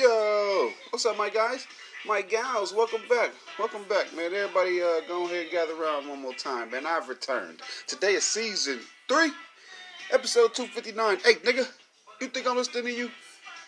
Yo, what's up, my guys? My gals, welcome back. Welcome back, man. Everybody, uh, go ahead gather around one more time, man. I've returned. Today is season three, episode 259. Hey, nigga, you think I'm listening to you?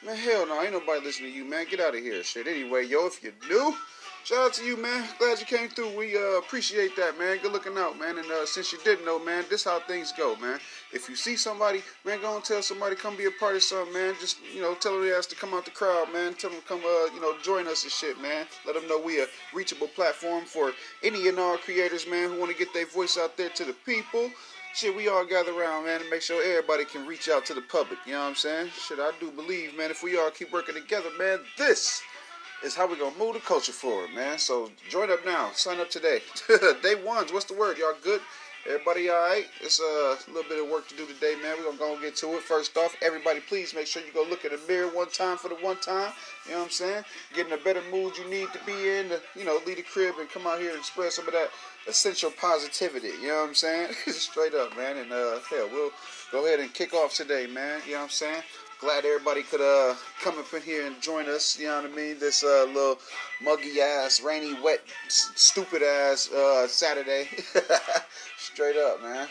Man, hell no, ain't nobody listening to you, man. Get out of here, shit. Anyway, yo, if you're new, shout out to you, man. Glad you came through. We uh, appreciate that, man. Good looking out, man. And uh, since you didn't know, man, this how things go, man. If you see somebody, man, go and tell somebody come be a part of something, man. Just you know, tell they ask to come out the crowd, man. Tell them come, uh, you know, join us and shit, man. Let them know we a reachable platform for any and all creators, man, who want to get their voice out there to the people. Shit, we all gather around, man, and make sure everybody can reach out to the public. You know what I'm saying? Shit, I do believe, man, if we all keep working together, man, this is how we gonna move the culture forward, man. So join up now. Sign up today. Day ones. What's the word? Y'all good? Everybody all right? It's a little bit of work to do today, man. We're going to go and get to it. First off, everybody, please make sure you go look in the mirror one time for the one time. You know what I'm saying? Get in a better mood you need to be in to, you know, leave the crib and come out here and spread some of that essential positivity. You know what I'm saying? Straight up, man. And, uh, hell, we'll go ahead and kick off today, man. You know what I'm saying? Glad everybody could uh come up in here and join us. You know what I mean? This uh little muggy ass, rainy, wet, s- stupid ass uh Saturday. Straight up, man.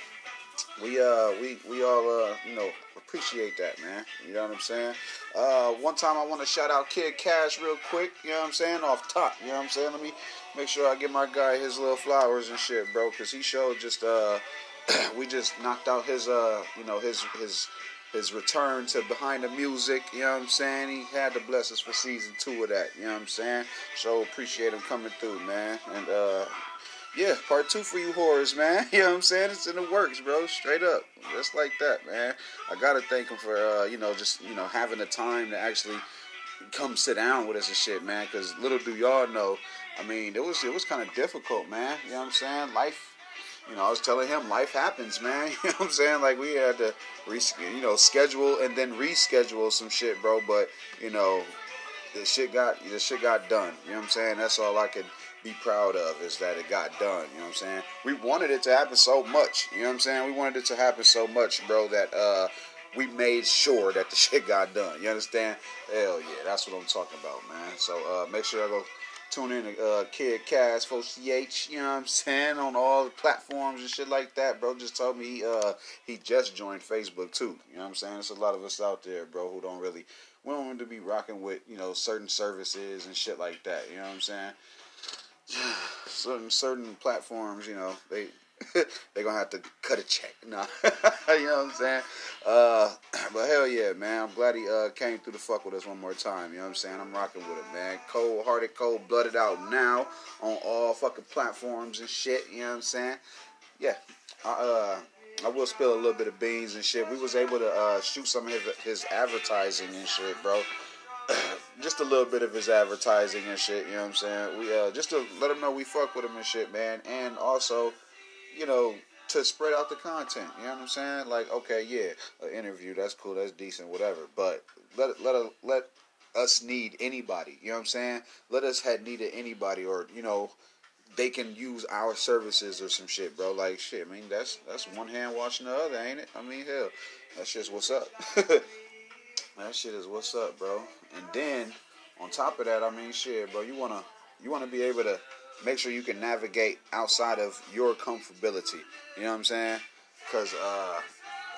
We uh we we all uh you know appreciate that, man. You know what I'm saying? Uh, one time I want to shout out Kid Cash real quick. You know what I'm saying? Off top. You know what I'm saying? Let me make sure I give my guy his little flowers and shit, bro, because he showed just uh we just knocked out his uh you know his his his return to behind the music, you know what I'm saying? He had to bless us for season two of that, you know what I'm saying? So appreciate him coming through, man. And uh yeah, part two for you whores, man. You know what I'm saying? It's in the works, bro. Straight up. Just like that, man. I gotta thank him for uh, you know, just, you know, having the time to actually come sit down with us and shit, man. Cause little do y'all know, I mean, it was it was kind of difficult, man. You know what I'm saying? Life you know, I was telling him life happens, man. You know what I'm saying? Like we had to, res- you know, schedule and then reschedule some shit, bro. But you know, the shit got the shit got done. You know what I'm saying? That's all I could be proud of is that it got done. You know what I'm saying? We wanted it to happen so much. You know what I'm saying? We wanted it to happen so much, bro, that uh, we made sure that the shit got done. You understand? Hell yeah, that's what I'm talking about, man. So uh, make sure I go tune in to uh, Kid Cass for CH, you know what I'm saying, on all the platforms and shit like that, bro. Just told me he, uh, he just joined Facebook too. You know what I'm saying? There's a lot of us out there, bro, who don't really we don't want to be rocking with, you know, certain services and shit like that. You know what I'm saying? certain certain platforms, you know, they they're gonna have to cut a check. No, you know what I'm saying? Uh, but hell yeah, man! I'm glad he uh, came through the fuck with us one more time. You know what I'm saying? I'm rocking with it, man. Cold hearted, cold blooded out now on all fucking platforms and shit. You know what I'm saying? Yeah, I, uh, I will spill a little bit of beans and shit. We was able to uh, shoot some of his, his advertising and shit, bro. just a little bit of his advertising and shit. You know what I'm saying? We uh, just to let him know we fuck with him and shit, man. And also you know, to spread out the content. You know what I'm saying? Like, okay, yeah, an interview, that's cool, that's decent, whatever. But let let let us need anybody. You know what I'm saying? Let us had needed anybody, or you know, they can use our services or some shit, bro. Like shit. I mean, that's that's one hand washing the other, ain't it? I mean, hell, that's just what's up. that shit is what's up, bro. And then on top of that, I mean, shit, bro. You wanna you wanna be able to make sure you can navigate outside of your comfortability. You know what I'm saying? Because uh,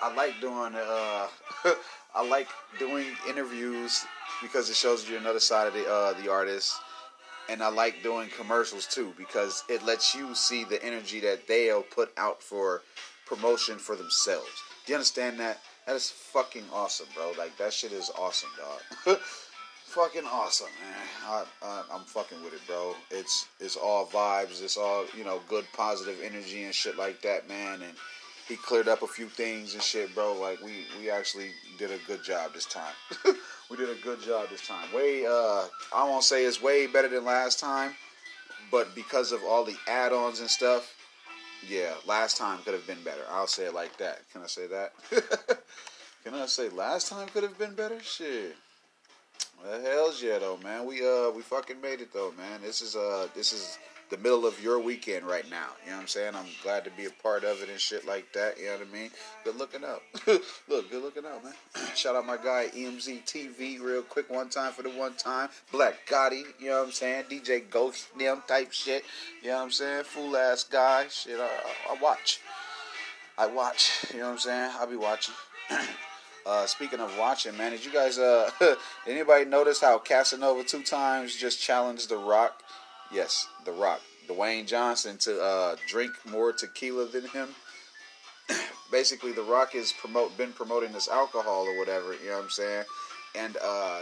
I like doing uh, I like doing interviews because it shows you another side of the uh, the artist, and I like doing commercials too because it lets you see the energy that they'll put out for promotion for themselves. Do you understand that? That is fucking awesome, bro. Like that shit is awesome, dog. fucking awesome, man. I, I, I'm fucking with it, bro. It's it's all vibes. It's all you know, good positive energy and shit like that, man. And he cleared up a few things and shit, bro. Like we we actually did a good job this time. we did a good job this time. Way uh, I won't say it's way better than last time, but because of all the add-ons and stuff, yeah, last time could have been better. I'll say it like that. Can I say that? Can I say last time could have been better? Shit. Well, hell's yeah, though, man. We uh we fucking made it though, man. This is uh this is the middle of your weekend right now. You know what I'm saying? I'm glad to be a part of it and shit like that. You know what I mean? Good looking up. Look, good looking up, man. Shout out my guy EMZ TV real quick one time for the one time. Black Gotti, you know what I'm saying? DJ Ghost them type shit. You know what I'm saying? Fool ass guy. Shit, I, I, I watch. I watch. You know what I'm saying? I'll be watching. Uh, speaking of watching, man, did you guys uh anybody notice how Casanova two times just challenged The Rock? Yes, The Rock, Dwayne Johnson to uh, drink more tequila than him. Basically, The Rock has promote been promoting this alcohol or whatever. You know what I'm saying? And uh,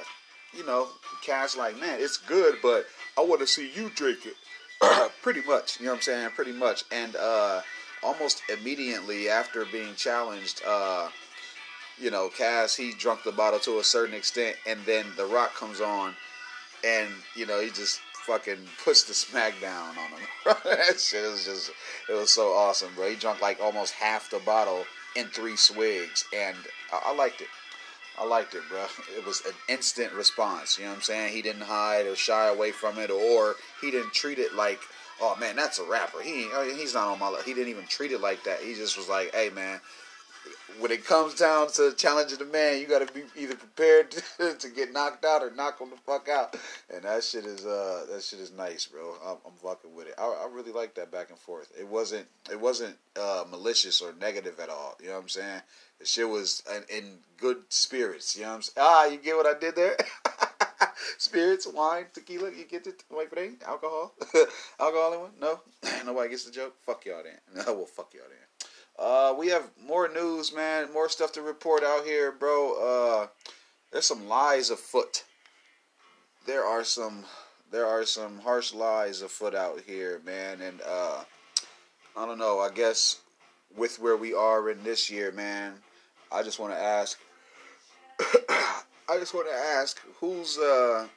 you know, Cass like, man, it's good, but I want to see you drink it. Pretty much, you know what I'm saying? Pretty much, and uh, almost immediately after being challenged, uh you know, Cass he drunk the bottle to a certain extent, and then The Rock comes on, and you know he just fucking puts the smack down on him. that shit was just it was so awesome, bro. He drunk like almost half the bottle in three swigs, and I, I liked it. I liked it, bro. It was an instant response. You know what I'm saying? He didn't hide or shy away from it, or he didn't treat it like, oh man, that's a rapper. He oh, he's not on my. He didn't even treat it like that. He just was like, hey man, when it comes down to challenging the man, you got to be either prepared to, to, get knocked out or knock him the fuck out. And that shit is uh that shit is nice, bro. I'm, I'm fucking with it. I, I, really like that back and forth. It wasn't it wasn't uh, malicious or negative at all. You know what I'm saying? The shit was in, in good spirits. You know what I'm saying? Ah, you get what I did there? spirits, wine, tequila. You get it? Wait for that? Alcohol? Alcohol in one? No, nobody gets the joke. Fuck y'all then. Well, fuck y'all then. Uh, we have more news, man. More stuff to report out here, bro. Uh, there's some lies afoot. There are some, there are some harsh lies afoot out here, man. And uh, I don't know. I guess with where we are in this year, man, I just want to ask. I just want to ask who's uh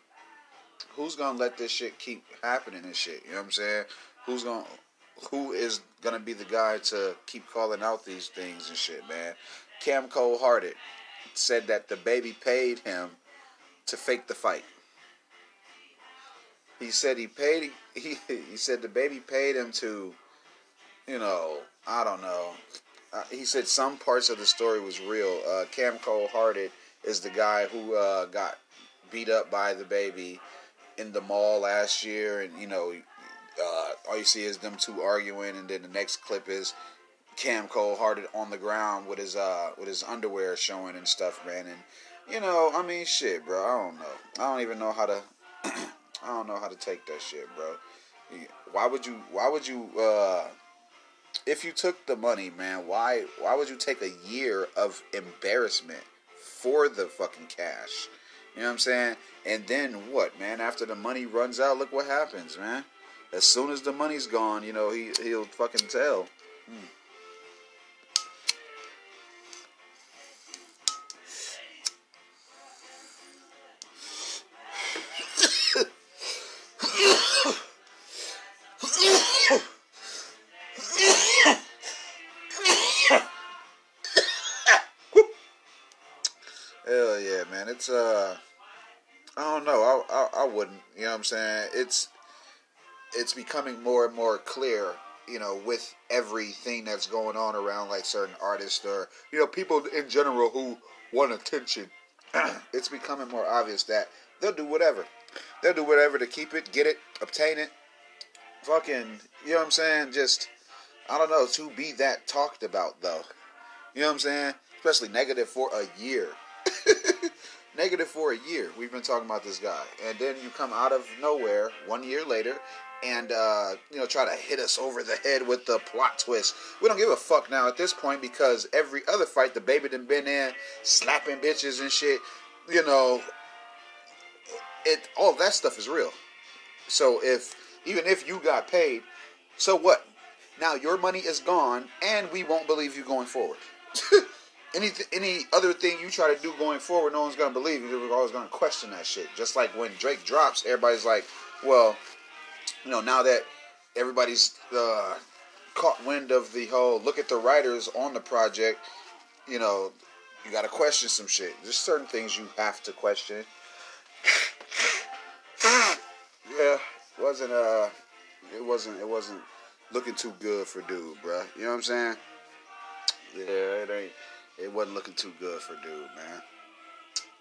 who's gonna let this shit keep happening and shit. You know what I'm saying? Who's gonna who is gonna be the guy to keep calling out these things and shit, man. Cam Cole Hearted said that DaBaby paid him to fake the fight. He said he paid he he said DaBaby paid him to, you know, I don't know. Uh, he said some parts of the story was real. Uh, Cam Cole Hearted is the guy who uh, got beat up by DaBaby in the mall last year, and you know uh, all you see is them two arguing, and then the next clip is Cam Cole Hearted on the ground with his uh with his underwear showing and stuff, man. And you know, I mean, shit, bro. I don't know. I don't even know how to. I don't know how to take that shit, bro. Why would you? Why would you? uh If you took the money, man, why? Why would you take a year of embarrassment for the fucking cash? You know what I'm saying? And then what, man? After the money runs out, look what happens, man as soon as the money's gone, you know, he he'll fucking tell. Hmm. Hell yeah, man! It's uh, I don't know. I, I I wouldn't. You know what I'm saying? It's it's becoming more and more clear you know, with everything that's going on around like certain artists or, you know, people in general who want attention, it's becoming more obvious that they'll do whatever. They'll do whatever to keep it, get it, obtain it. Fucking, you know what I'm saying? Just, I don't know, to be that talked about though. You know what I'm saying? Especially negative for a year. negative for a year. We've been talking about this guy. And then you come out of nowhere one year later and uh, you know try to hit us over the head with the plot twist. We don't give a fuck now at this point because every other fight DaBaby done been in, slapping bitches and shit. You know, it all that stuff is real. So if even if you got paid, so what? Now your money is gone, and we won't believe you going forward. any any other thing you try to do going forward, no one's gonna believe you. They're always gonna question that shit. Just like when Drake drops, everybody's like, "Well, you know, now that everybody's uh, caught wind of the whole look at the writers on the project, you know, you got to question some shit. There's certain things you have to question. yeah, wasn't uh it wasn't it wasn't looking too good for dude, bruh. You know what I'm saying? Yeah, it ain't. It wasn't looking too good for dude, man.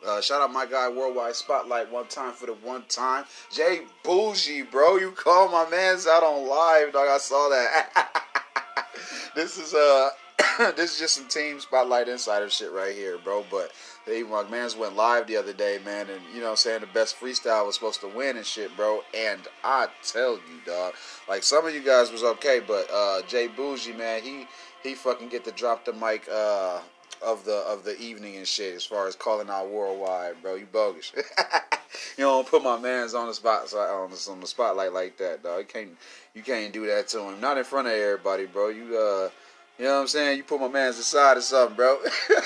Uh, shout out my guy Worldwide Spotlight one time for the one time. Jay Bougie, bro. You call my man's out on live, dog. I saw that. this is uh this is just some team spotlight insider shit right here, bro. But they my man's went live the other day, man, and you know I'm saying the best freestyle was supposed to win and shit, bro. And I tell you, dog, like some of you guys was okay, but uh Jay Bougie, man, he he fucking get to drop the mic uh of the of the evening and shit as far as calling out worldwide, bro. You bogus. you don't put my man's on the spot on the, on the spotlight like that, dog. You can't you can't do that to him. Not in front of everybody, bro. You uh you know what I'm saying? You put my man's aside or something, bro.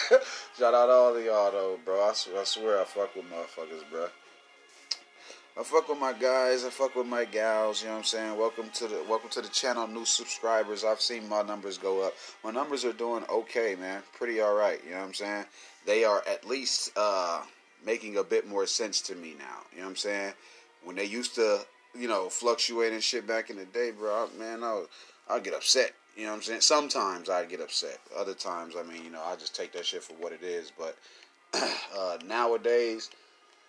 Shout out all of y'all though, bro. I I swear I fuck with motherfuckers, bro. I fuck with my guys. I fuck with my gals. You know what I'm saying? Welcome to the welcome to the channel, new subscribers. I've seen my numbers go up. My numbers are doing okay, man. Pretty all right. You know what I'm saying? They are at least uh, making a bit more sense to me now. You know what I'm saying? When they used to, you know, fluctuate and shit back in the day, bro, man, I'll I'll get upset. You know what I'm saying? Sometimes I get upset. Other times, I mean, you know, I just take that shit for what it is. But uh, nowadays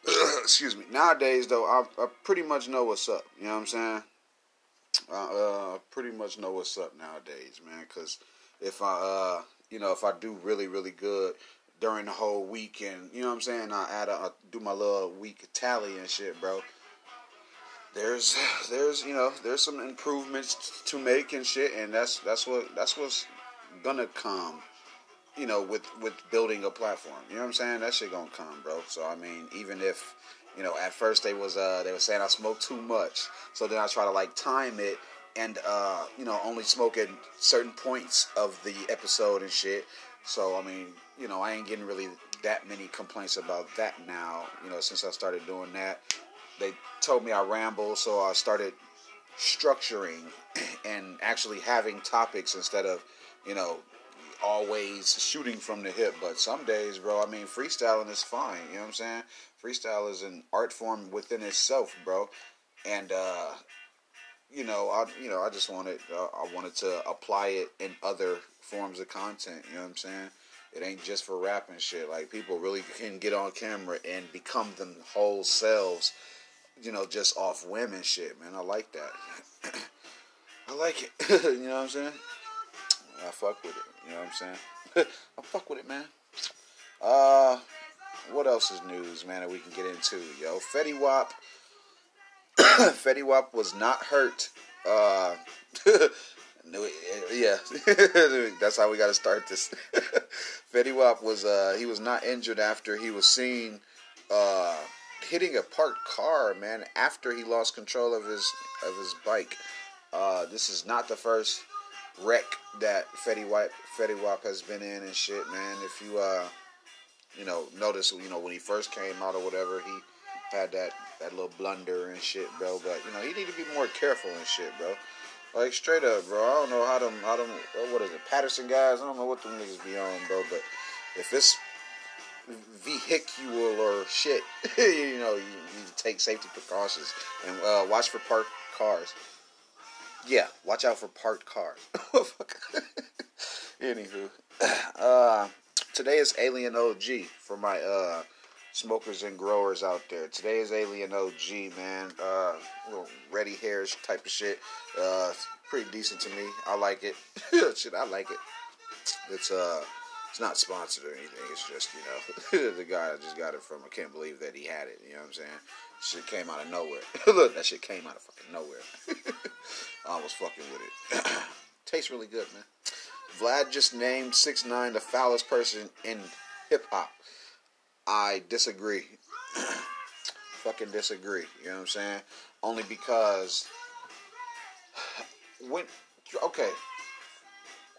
excuse me. Nowadays, though, I, I, pretty much know what's up. You know what I'm saying? I uh, pretty much know what's up nowadays, man. Because if I, uh, you know, if I do really, really good during the whole week, and you know what I'm saying, I add, a, I do my little week tally and shit, bro. There's, there's, you know, there's some improvements to make and shit, and that's that's what that's what's gonna come you know, with with building a platform. You know what I'm saying? That shit gonna come, bro. So I mean, even if you know, at first they was uh they were saying I smoke too much, so then I try to like time it and uh you know only smoke at certain points of the episode and shit. So I mean, you know, I ain't getting really that many complaints about that now. You know, since I started doing that, they told me I ramble, so I started structuring and actually having topics instead of you know always shooting from the hip, but some days, bro, I mean, freestyling is fine. You know what I'm saying? Freestyle is an art form within itself, bro. And uh, you know, I you know, I just wanted uh, I wanted to apply it in other forms of content. You know what I'm saying? It ain't just for rap and shit. Like people really can get on camera and become them whole selves. You know, just off women shit, man. I like that. I like it. you know what I'm saying? I fuck with it. You know what I'm saying? I fuck with it, man. Uh, what else is news, man, that we can get into? Yo, Fetty Wap. Fetty Wap was not hurt. Uh, yeah, that's how we got to start this. Fetty Wap was uh, he was not injured after he was seen uh, hitting a parked car, man. After he lost control of his of his bike. Uh, this is not the first wreck that Fetty Wap Fetty Wap has been in and shit, man. If you uh, you know, notice, you know, when he first came out or whatever, he had that that little blunder and shit, bro. But you know, he need to be more careful and shit, bro. Like straight up, bro. I don't know how them, how them, what is it, Paterson guys? I don't know what them niggas be on, bro. But if it's vehicular or shit, you know, you need to take safety precautions and uh, watch for parked cars. Yeah, watch out for parked cars. Anywho, uh, today is Alien OG for my uh, smokers and growers out there. Today is Alien OG, man. Uh, little ready hairs type of shit. Uh, pretty decent to me. I like it. shit, I like it. It's uh, it's not sponsored or anything. It's just you know the guy I just got it from. I can't believe that he had it. You know what I'm saying? Shit came out of nowhere. Look, that shit came out of fucking nowhere. I was fucking with it. Tastes really good, man. Vlad just named six nine the foulest person in hip hop. I disagree. fucking disagree. You know what I'm saying? Only because when okay,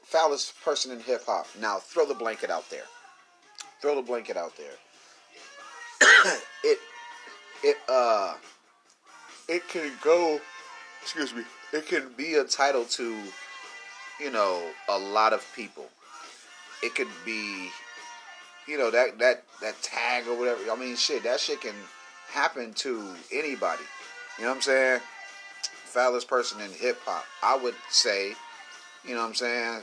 foulest person in hip hop. Now throw the blanket out there. Throw the blanket out there. it it uh it can go excuse me it can be a title to you know a lot of people it could be you know that that that tag or whatever i mean shit that shit can happen to anybody you know what i'm saying foulest person in hip hop. I would say, you know what I'm saying?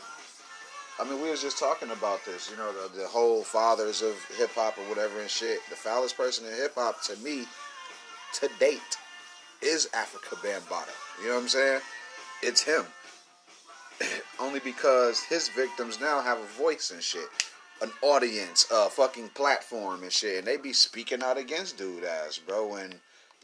I mean, we was just talking about this, you know, the, the whole fathers of hip hop or whatever and shit. The foulest person in hip hop to me, to date, is Afrika Bambaataa. You know what I'm saying? It's him. Only because his victims now have a voice and shit, an audience, a fucking platform and shit, and they be speaking out against dude ass, bro. And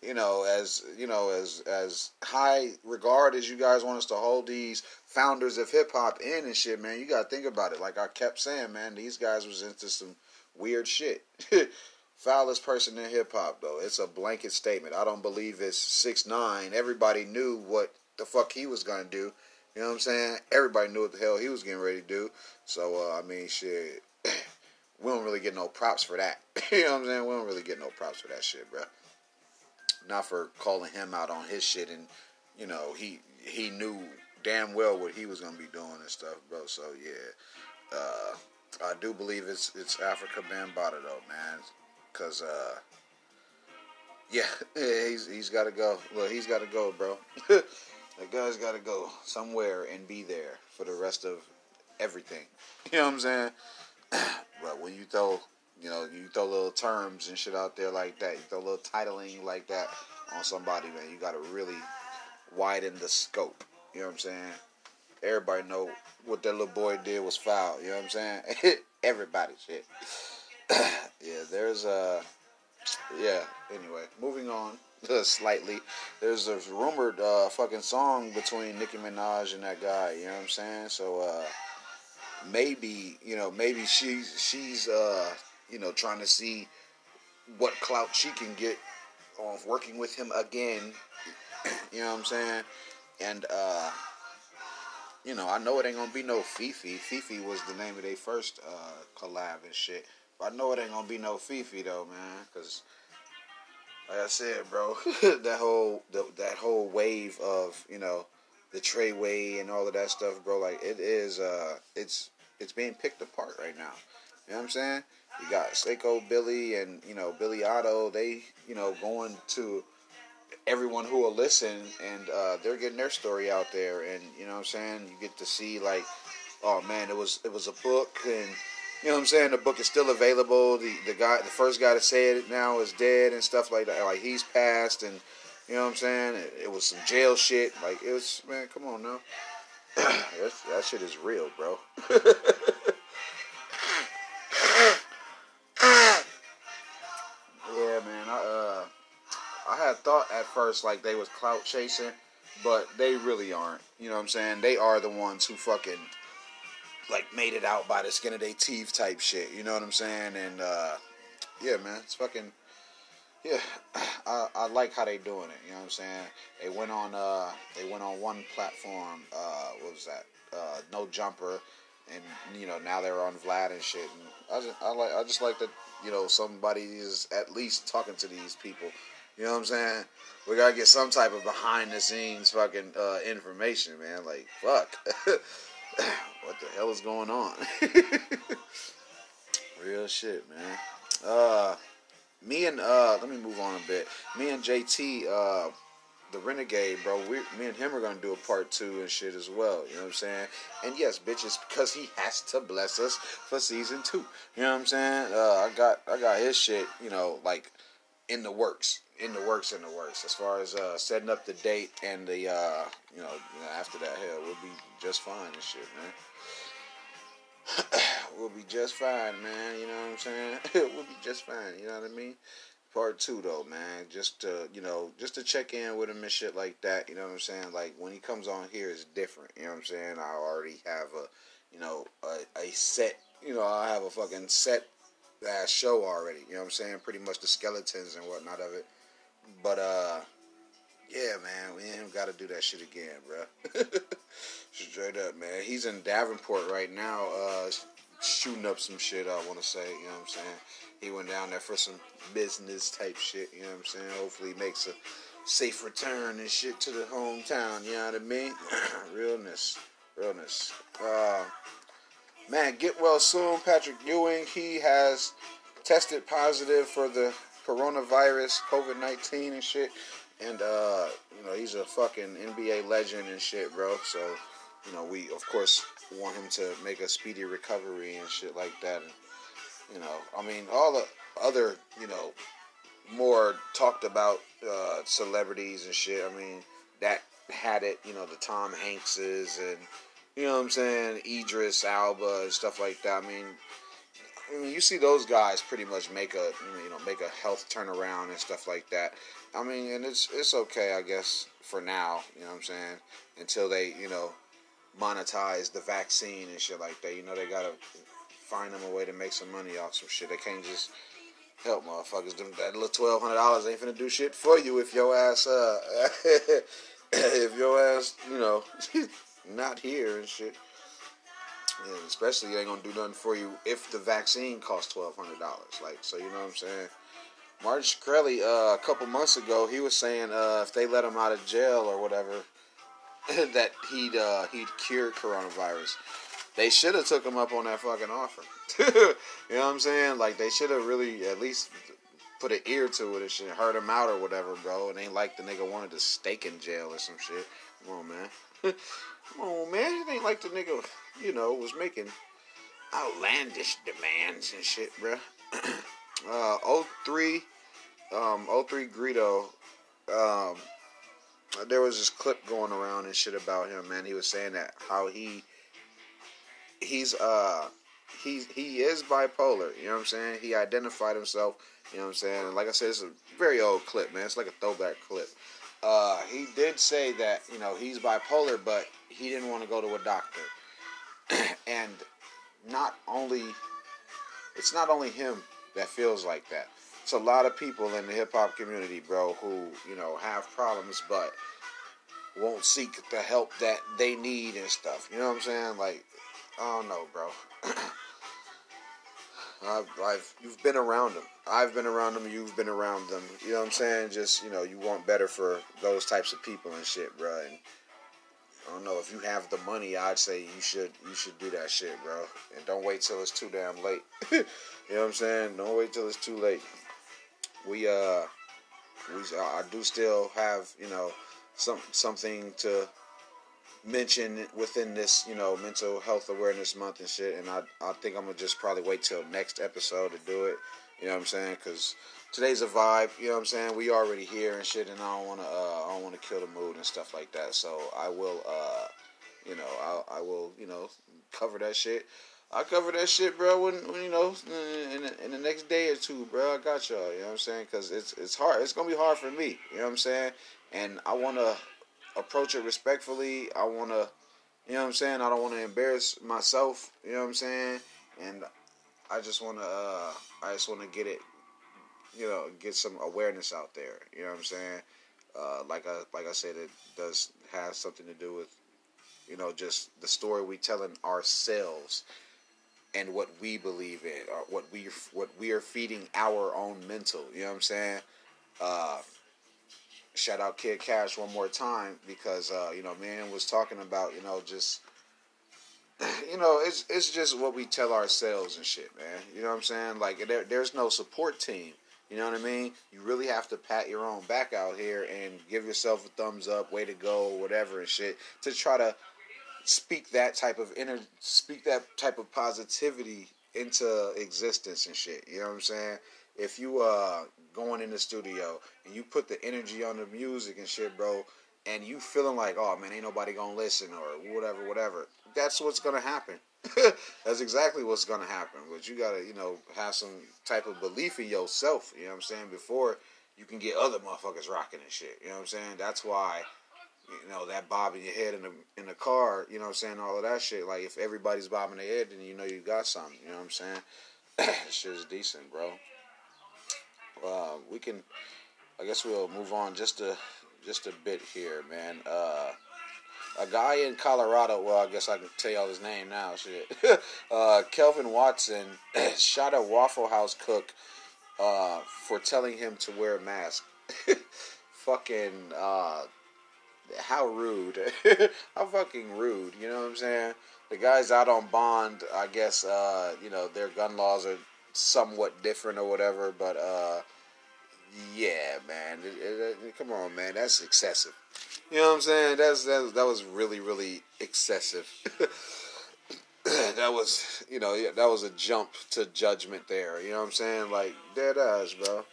you know, as you know, as as high regard as you guys want us to hold these founders of hip hop in and shit, man, you gotta think about it. Like I kept saying, man, these guys was into some weird shit. Foulest person in hip hop, though. It's a blanket statement. I don't believe it's six nine. Everybody knew what the fuck he was gonna do. You know what I'm saying? Everybody knew what the hell he was getting ready to do. So uh, I mean, shit. we don't really get no props for that. you know what I'm saying? We don't really get no props for that shit, bro not for calling him out on his shit and you know he he knew damn well what he was gonna be doing and stuff, bro. So yeah, uh, I do believe it's it's Afrika Bambaataa though, man, cause uh, yeah, he's he's got to go. Look, he's got to go, bro. that guy's got to go somewhere and be there for the rest of everything. You know what I'm saying? but when you throw you know, you throw little terms and shit out there like that. You throw little titling like that on somebody, man. You got to really widen the scope. You know what I'm saying? Everybody know what that little boy did was foul. You know what I'm saying? Everybody shit. yeah, there's a. Uh, yeah. Anyway, moving on slightly. There's a rumored uh, fucking song between Nicki Minaj and that guy. You know what I'm saying? So uh, maybe you know maybe she's she's uh, you know, trying to see what clout she can get on working with him again. you know what I'm saying? And uh, you know, I know it ain't gonna be no FEFE. FEFE was the name of their first uh, collab and shit. But I know it ain't gonna be no FEFE though, man, because like I said, bro, that whole the, that whole wave of you know the Treyway and all of that stuff, bro. Like it is, uh, it's it's being picked apart right now. You know what I'm saying? You got Seqo Billy and you know Billy Otto. They you know going to everyone who will listen, and uh, they're getting their story out there. And you know what I'm saying. You get to see like, oh man, it was it was a book, and you know what I'm saying. The book is still available. The the guy, the first guy to say it now is dead and stuff like that. Like he's passed, and you know what I'm saying. It, it was some jail shit. Like it was man. Come on now. that shit is real, bro. at first like they was clout chasing, but they really aren't. You know what I'm saying? They are the ones who fucking like made it out by the skin of their teeth type shit. You know what I'm saying? And uh, yeah, man, it's fucking yeah. I, I like how they doing it. You know what I'm saying? They went on uh they went on one platform. Uh, what was that? Uh, no jumper. And you know now they're on Vlad and shit. And I just I like I just like that you know somebody is at least talking to these people you know what I'm saying? We gotta get some type of behind the scenes fucking uh, information, man. Like, fuck. what the hell is going on? Real shit, man. Uh, me and uh, let me move on a bit. Me and JT, uh, the Renegade, bro. We, me and him are gonna do a part two and shit as well. You know what I'm saying? And yes, bitches, because he has to bless us for season two. You know what I'm saying? Uh, I got, I got his shit. You know, like in the works in the works, in the works. As far as uh, setting up the date and the, uh, you, know, after that, hell, we'll be just fine and shit, man. we'll be just fine, man. You know what I'm saying? we'll be just fine. You know what I mean? Part two, though, man. Just to, you know, just to check in with him and shit like that. You know what I'm saying? Like when he comes on here, it's different. You know what I'm saying? I already have a, you know, a, a set. You know, I have a fucking set that show already. You know what I'm saying? Pretty much the skeletons and whatnot of it. But uh, yeah, man, we ain't got to do that shit again, bro. Straight up, man. He's in Davenport right now, uh, shooting up some shit. I want to say, you know what I'm saying. He went down there for some business type shit. You know what I'm saying. Hopefully, he makes a safe return and shit to the hometown. You know what I mean? realness, realness. Uh, man, get well soon, Patrick Ewing. He has tested positive for the coronavirus, COVID 19 and shit. and uh, you know he's a fucking NBA legend and shit, bro. So you know we of course want him to make a speedy recovery and shit like that. And, you know, I mean, all the other you know more talked about uh, celebrities and shit. I mean, that had it. You know, the Tom Hankses and you know what I'm saying, Idris Elba and stuff like that. I mean, I mean, you see those guys pretty much make a you know make a health turnaround and stuff like that. I mean, and it's it's okay, I guess, for now. You know what I'm saying? Until they you know monetize the vaccine and shit like that. You know, they gotta find them a way to make some money off some shit. They can't just help motherfuckers. Them that little twelve hundred dollars ain't finna do shit for you if your ass uh if your ass you know not here and shit. And especially it ain't gonna do nothing for you if the vaccine costs twelve hundred dollars. Like so, you know what I'm saying. Martin Shkreli, uh, a couple months ago, he was saying uh, if they let him out of jail or whatever, that he'd uh, he'd cure coronavirus. They should have took him up on that fucking offer. you know what I'm saying? Like they should have really at least put an ear to it and shit, heard him out or whatever, bro. It ain't like the nigga wanted to stake in jail or some shit. Come on, man. Come on, man. It ain't like the nigga, you know, was making outlandish demands and shit, bro. uh, 03, um, 03 Greedo, um, there was this clip going around and shit about him, man. He was saying that how he he's uh he's he is bipolar. You know what I'm saying? He identified himself. You know what I'm saying? And like I said, it's a very old clip, man. It's like a throwback clip. Uh, he did say that you know he's bipolar, but he didn't want to go to a doctor. and not only it's not only him that feels like that. It's a lot of people in the hip hop community, bro, who you know have problems, but won't seek the help that they need and stuff. You know what I'm saying? Like I don't know, bro. I've, I've, you've been around them. I've been around them. You've been around them. You know what I'm saying? Just you know, you want better for those types of people and shit, bro. And I don't know if you have the money. I'd say you should you should do that shit, bro. And don't wait till it's too damn late. you know what I'm saying? Don't wait till it's too late. We uh, we I do still have you know some something to mention within this, you know, mental health awareness month and shit. And I, I think I'm gonna just probably wait till next episode to do it. You know what I'm saying? Because today's a vibe. You know what I'm saying? We already here and shit, and I don't wanna, uh, I don't wanna kill the mood and stuff like that. So I will, uh, you know, I, I will, you know, cover that shit. I cover that shit, bro. When, when you know, in the, in the next day or two, bro. I got y'all. You know what I'm saying? Because it's it's hard. It's gonna be hard for me. You know what I'm saying? And I wanna approach it respectfully. I want to, you know what I'm saying? I don't want to embarrass myself, you know what I'm saying? And I just want to, uh, I just want to get it, you know, get some awareness out there, you know what I'm saying? Uh, like I, like I said, it does have something to do with, you know, just the story we telling ourselves and what we believe in, or what we, what we are feeding our own mental, you know what I'm saying? Uh, shout out Kid Cash one more time because uh, you know, man was talking about you know just you know it's it's just what we tell ourselves and shit, man. You know what I'm saying? Like there, there's no support team. You know what I mean? You really have to pat your own back out here and give yourself a thumbs up, way to go, whatever and shit to try to speak that type of inner speak that type of positivity into existence and shit. You know what I'm saying? if you uh going in the studio and you put the energy on the music and shit, bro, and you feeling like, oh man, ain't nobody gonna listen or whatever, whatever. That's what's gonna happen. That's exactly what's gonna happen. But you gotta, you know, have some type of belief in yourself. You know what I'm saying? Before you can get other motherfuckers rocking and shit. You know what I'm saying? That's why, you know, that bobbing your head in the in the car. You know what I'm saying? All of that shit. Like if everybody's bobbing their head, then you know you got something. You know what I'm saying? Shit's decent, bro uh, we can. I guess we'll move on just a just a bit here, man. Uh, a guy in Colorado. Well, I guess I can tell y'all his name now. Shit. uh, Kelvin Watson shot a Waffle House cook uh, for telling him to wear a mask. fucking. Uh, how rude. how fucking rude. You know what I'm saying? The guy's out on bond. I guess, uh, you know, their gun laws are somewhat different or whatever, but uh, yeah, man. It, it, it, come on, man. That's excessive. You know what I'm saying? That's that, that was really really excessive. that was you know that was a jump to judgment there. You know what I'm saying? Like dead ass, bro.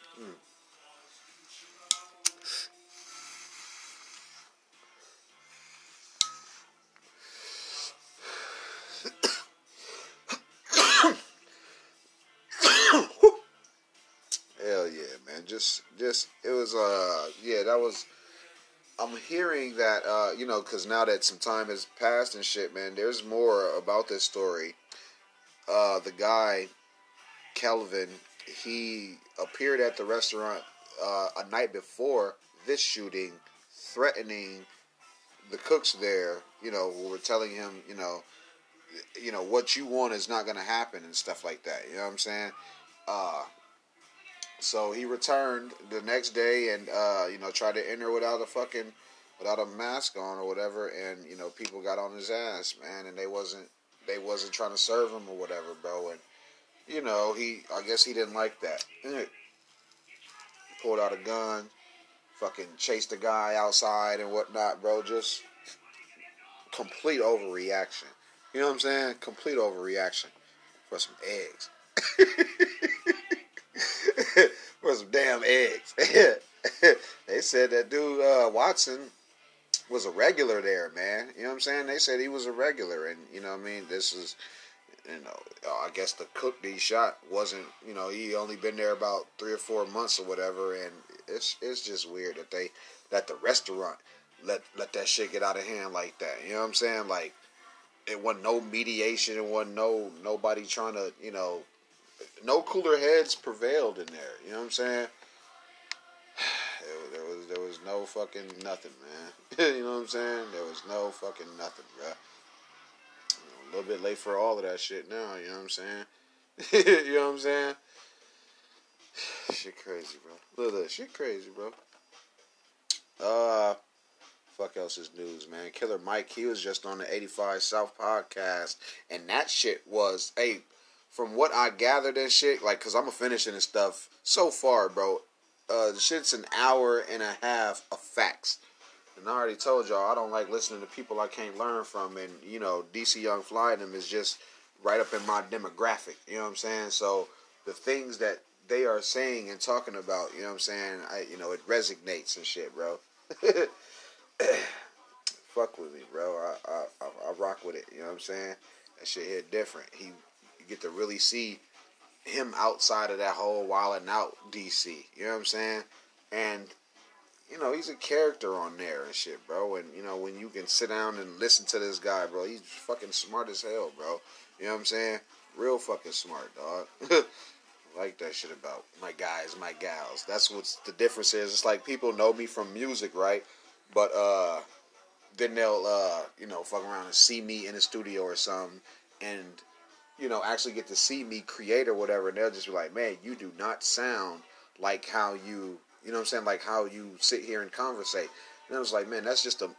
Just just it was uh yeah, that was I'm hearing that uh you know cuz now that some time has passed and shit, man, there's more about this story. Uh the guy Kelvin, he appeared at the restaurant uh, a night before this shooting threatening the cooks there, you know, who were telling him, you know, you know what you want is not going to happen and stuff like that. You know what I'm saying? Uh, so he returned the next day and uh, you know tried to enter without a fucking without a mask on or whatever, and you know people got on his ass, man, and they wasn't they wasn't trying to serve him or whatever, bro, and you know he I guess he didn't like that. Pulled out a gun, fucking chased the guy outside and whatnot, bro. Just complete overreaction. You know what I'm saying? Complete overreaction for some eggs. for some damn eggs. they said that dude uh, Watson was a regular there, man. You know what I'm saying? They said he was a regular, and you know what I mean. This is, you know, I guess the cook he shot wasn't, you know, he only been there about three or four months or whatever, and it's it's just weird that they that the restaurant let let that shit get out of hand like that. You know what I'm saying? Like it wasn't no mediation. It wasn't no nobody trying to, you know, no cooler heads prevailed in there. You know what I'm saying? There, was there was no fucking nothing, man. you know what I'm saying? There was no fucking nothing, bro. a little bit late for all of that shit now. You know what I'm saying? you know what I'm saying? shit crazy, bro. Look at that shit crazy, bro. Uh fuck else is news, man. Killer Mike, he was just on the 85 South podcast, and that shit was, hey, from what I gathered and shit, like, cause I'm finishing this stuff so far, bro. Uh, the shit's an hour and a half of facts. And I already told y'all I don't like listening to people I can't learn from, and you know, DC Young Fly them is just right up in my demographic. You know what I'm saying? So the things that they are saying and talking about, you know what I'm saying? I, you know, it resonates and shit, bro. fuck with me, bro. I, I, I, rock with it. You know what I'm saying? That shit hit different. He get to really see him outside of that whole wild and out DC. You know what I'm saying? And you know he's a character on there and shit, bro. And you know when you can sit down and listen to this guy, bro, he's fucking smart as hell, bro. You know what I'm saying? Real fucking smart, dog. like that shit about my guys, my gals. That's what's the difference is. It's like people know me from music, right? But uh, then they'll uh, you know fuck around and see me in the studio or something, and you know actually get to see me create or whatever, and they'll just be like, man, you do not sound like how you you know what I'm saying, like how you sit here and conversate. And I was like, man, that's just a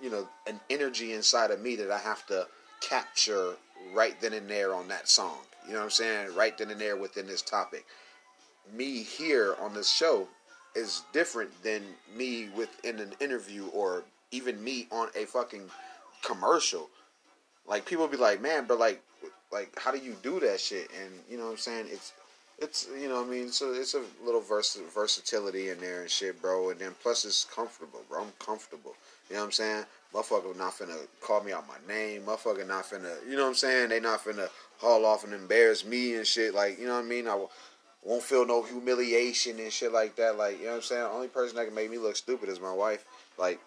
you know an energy inside of me that I have to capture right then and there on that song. You know what I'm saying? Right then and there within this topic. Me here on this show is different than me within an interview or even me on a fucking commercial. Like people be like, man, but like, like how do you do that shit? And you know what I'm saying? It's, it's you know I mean. So it's a little vers- versatility in there and shit, bro. And then plus it's comfortable, bro. I'm comfortable. You know what I'm saying? Motherfucker not finna call me out my name. Motherfucker not finna, you know what I'm saying? They not finna haul off and embarrass me and shit. Like, you know what I mean? I won't feel no humiliation and shit like that. Like, you know what I'm saying? The only person that can make me look stupid is my wife. Like,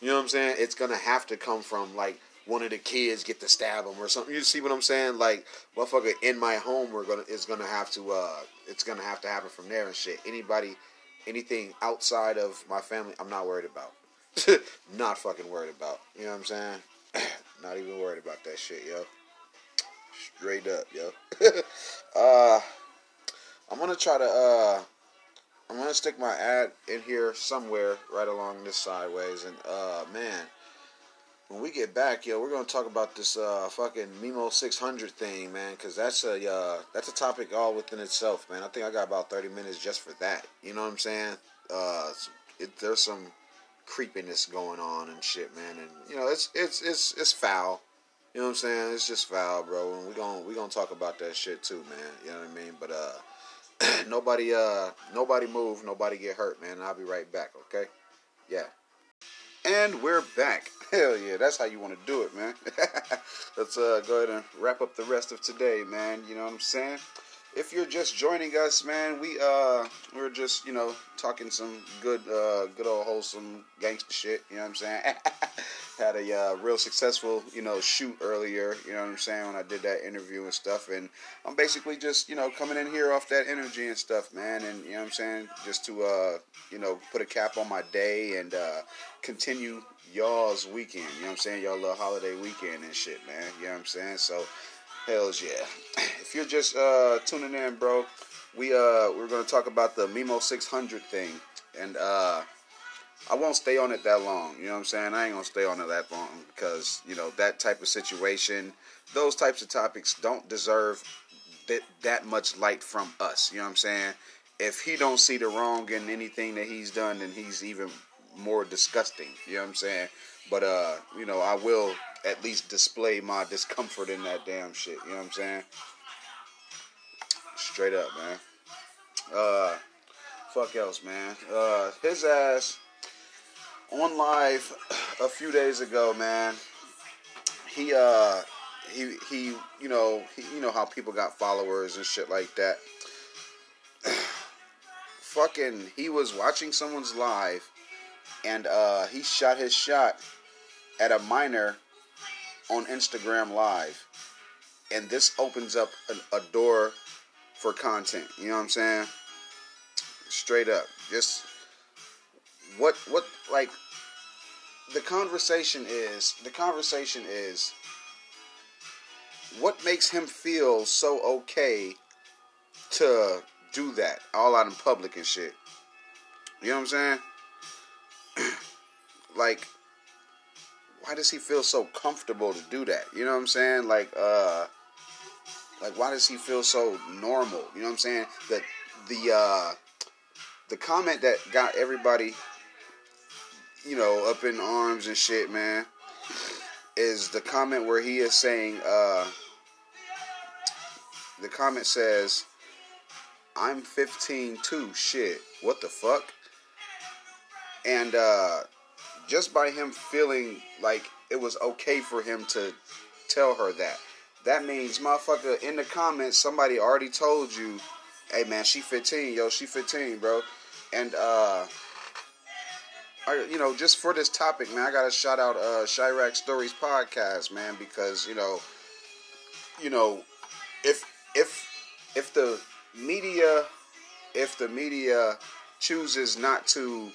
you know what I'm saying? It's gonna have to come from like one of the kids get to stab him or something. You see what I'm saying? Like, motherfucker in my home, we're gonna is gonna have to uh, it's gonna have to happen from there and shit. Anybody, anything outside of my family, I'm not worried about. not fucking worried about. You know what I'm saying? not even worried about that shit, yo. Straight up, yo. uh, I'm gonna try to uh, I'm gonna stick my ad in here somewhere right along this sideways, and uh, man, when we get back, yo, we're gonna talk about this uh fucking Memo 600 thing, man, because that's a uh, that's a topic all within itself, man. I think I got about 30 minutes just for that. You know what I'm saying? uh, it, there's some creepiness going on and shit, man. And you know, it's it's it's it's foul. You know what I'm saying? It's just foul, bro. And we going we gonna talk about that shit too, man. You know what I mean? But uh, nobody uh nobody move, nobody get hurt, man. I'll be right back. Okay? Yeah. And we're back. Hell yeah, that's how you want to do it, man. Let's uh, go ahead and wrap up the rest of today, man. You know what I'm saying? If you're just joining us, man, we uh we're just you know talking some good uh good old wholesome gangster shit. You know what I'm saying? Had a uh, real successful you know shoot earlier. You know what I'm saying when I did that interview and stuff, and I'm basically just you know coming in here off that energy and stuff, man. And you know what I'm saying just to uh you know put a cap on my day and uh continue y'all's weekend. You know what I'm saying? Y'all little holiday weekend and shit, man. You know what I'm saying? So Hells yeah. If you're just uh, tuning in, bro, we uh we're gonna talk about the Memo 600 thing, and uh, I won't stay on it that long. You know what I'm saying? I ain't gonna stay on it that long because you know that type of situation, those types of topics don't deserve that that much light from us. You know what I'm saying? If he don't see the wrong in anything that he's done, then he's even more disgusting. You know what I'm saying? But uh, you know, I will at least display my discomfort in that damn shit. You know what I'm saying? Straight up, man. Uh, fuck else, man. Uh, his ass on live a few days ago, man. He uh, he he, you know, he, you know how people got followers and shit like that. Fucking, he was watching someone's live, and uh, he shot his shot at a minor on Instagram Live, and this opens up a, a door for content. You know what I'm saying? Straight up, just what what like the conversation is the conversation is what makes him feel so okay to do that all out in public and shit. You know what I'm saying? like why does he feel so comfortable to do that? You know what I'm saying? Like, uh, like why does he feel so normal? You know what I'm saying? That the uh, the comment that got everybody, you know, up in arms and shit, man, is the comment where he is saying, uh, the comment says, "I'm 15 too." Shit, what the fuck? And uh, just by him feeling like it was okay for him to tell her that. That means, motherfucker, in the comments, somebody already told you, hey man, she 15, yo, she 15, bro. And, uh, I, you know, just for this topic, man, I gotta shout out uh Chiraq Stories podcast, man, because you know, you know, if if if the media, if the media chooses not to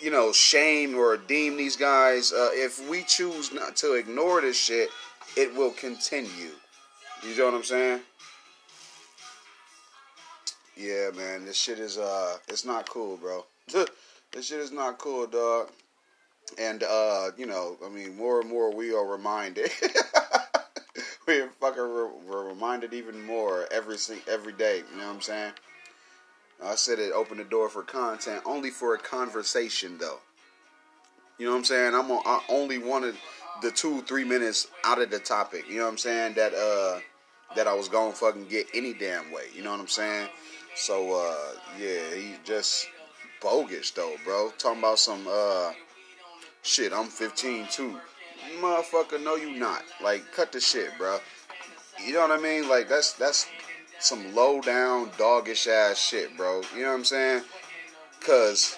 you know, shame or deem these guys. Uh, if we choose not to ignore this shit, it will continue. You know what I'm saying? Yeah, man, this shit is uh, it's not cool, bro. this shit is not cool, dog. And uh, you know, I mean, more and more we are reminded. we're fucking we're reminded even more every every day. You know what I'm saying? I said it opened the door for content, only for a conversation though. You know what I'm saying? I'm on, I only wanted the two three minutes out of the topic. You know what I'm saying? That uh that I was gonna fucking get any damn way. You know what I'm saying? So uh yeah, he just bogus though, bro. Talking about some uh shit. I'm 15 too. Motherfucker, no, you not. Like, cut the shit, bro. You know what I mean? Like that's that's some low down, doggish ass shit, bro. You know what I'm saying? Because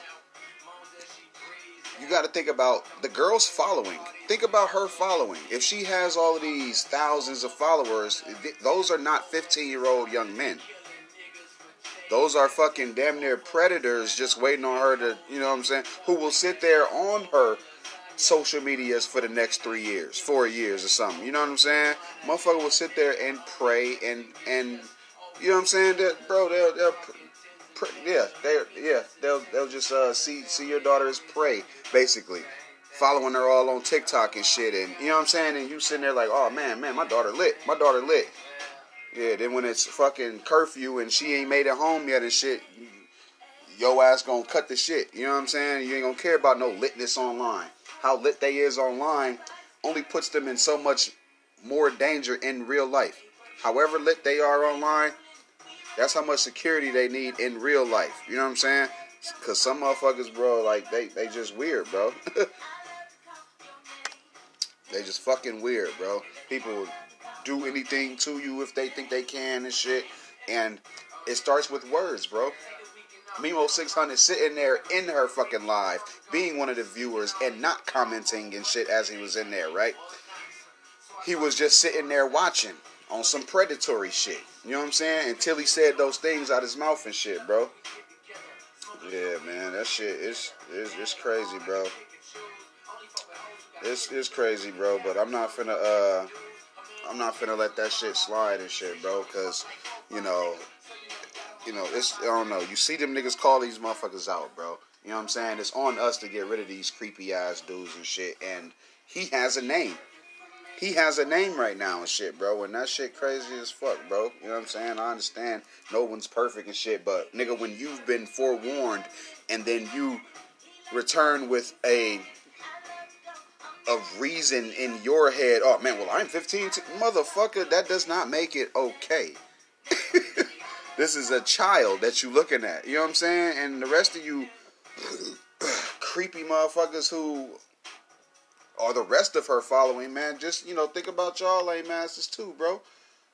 you got to think about the girl's following. Think about her following. If she has all of these thousands of followers, those are not 15 year old young men. Those are fucking damn near predators just waiting on her to, you know what I'm saying, who will sit there on her social medias for the next three years, four years or something. You know what I'm saying? Motherfucker will sit there and pray and and you know what I'm saying? That bro, they'll, they'll yeah, they yeah, they'll they'll just uh, see see your daughter as prey, basically, following her all on TikTok and shit, and you know what I'm saying? And you sitting there like, oh man, man, my daughter lit, my daughter lit. Yeah, then when it's fucking curfew and she ain't made it home yet and shit, yo ass gonna cut the shit. You know what I'm saying? You ain't gonna care about no litness online. How lit they is online only puts them in so much more danger in real life. However lit they are online, that's how much security they need in real life. You know what I'm saying? Cause some motherfuckers, bro, like they they just weird, bro. they just fucking weird, bro. People do anything to you if they think they can and shit. And it starts with words, bro. Memo 600 sitting there in her fucking live, being one of the viewers and not commenting and shit as he was in there, right? He was just sitting there watching on some predatory shit. You know what I'm saying? Until he said those things out his mouth and shit, bro. Yeah, man, that shit is is it's crazy, bro. It's it's crazy, bro. But I'm not finna uh, I'm not finna let that shit slide and shit, bro. Cause you know, you know, it's I don't know. You see them niggas call these motherfuckers out, bro. You know what I'm saying? It's on us to get rid of these creepy ass dudes and shit. And he has a name. He has a name right now and shit, bro. And that shit crazy as fuck, bro. You know what I'm saying? I understand no one's perfect and shit, but nigga, when you've been forewarned and then you return with a of reason in your head, oh man, well I'm 15, t- motherfucker, that does not make it okay. this is a child that you looking at. You know what I'm saying? And the rest of you creepy motherfuckers who are the rest of her following, man, just you know, think about y'all lame asses too, bro.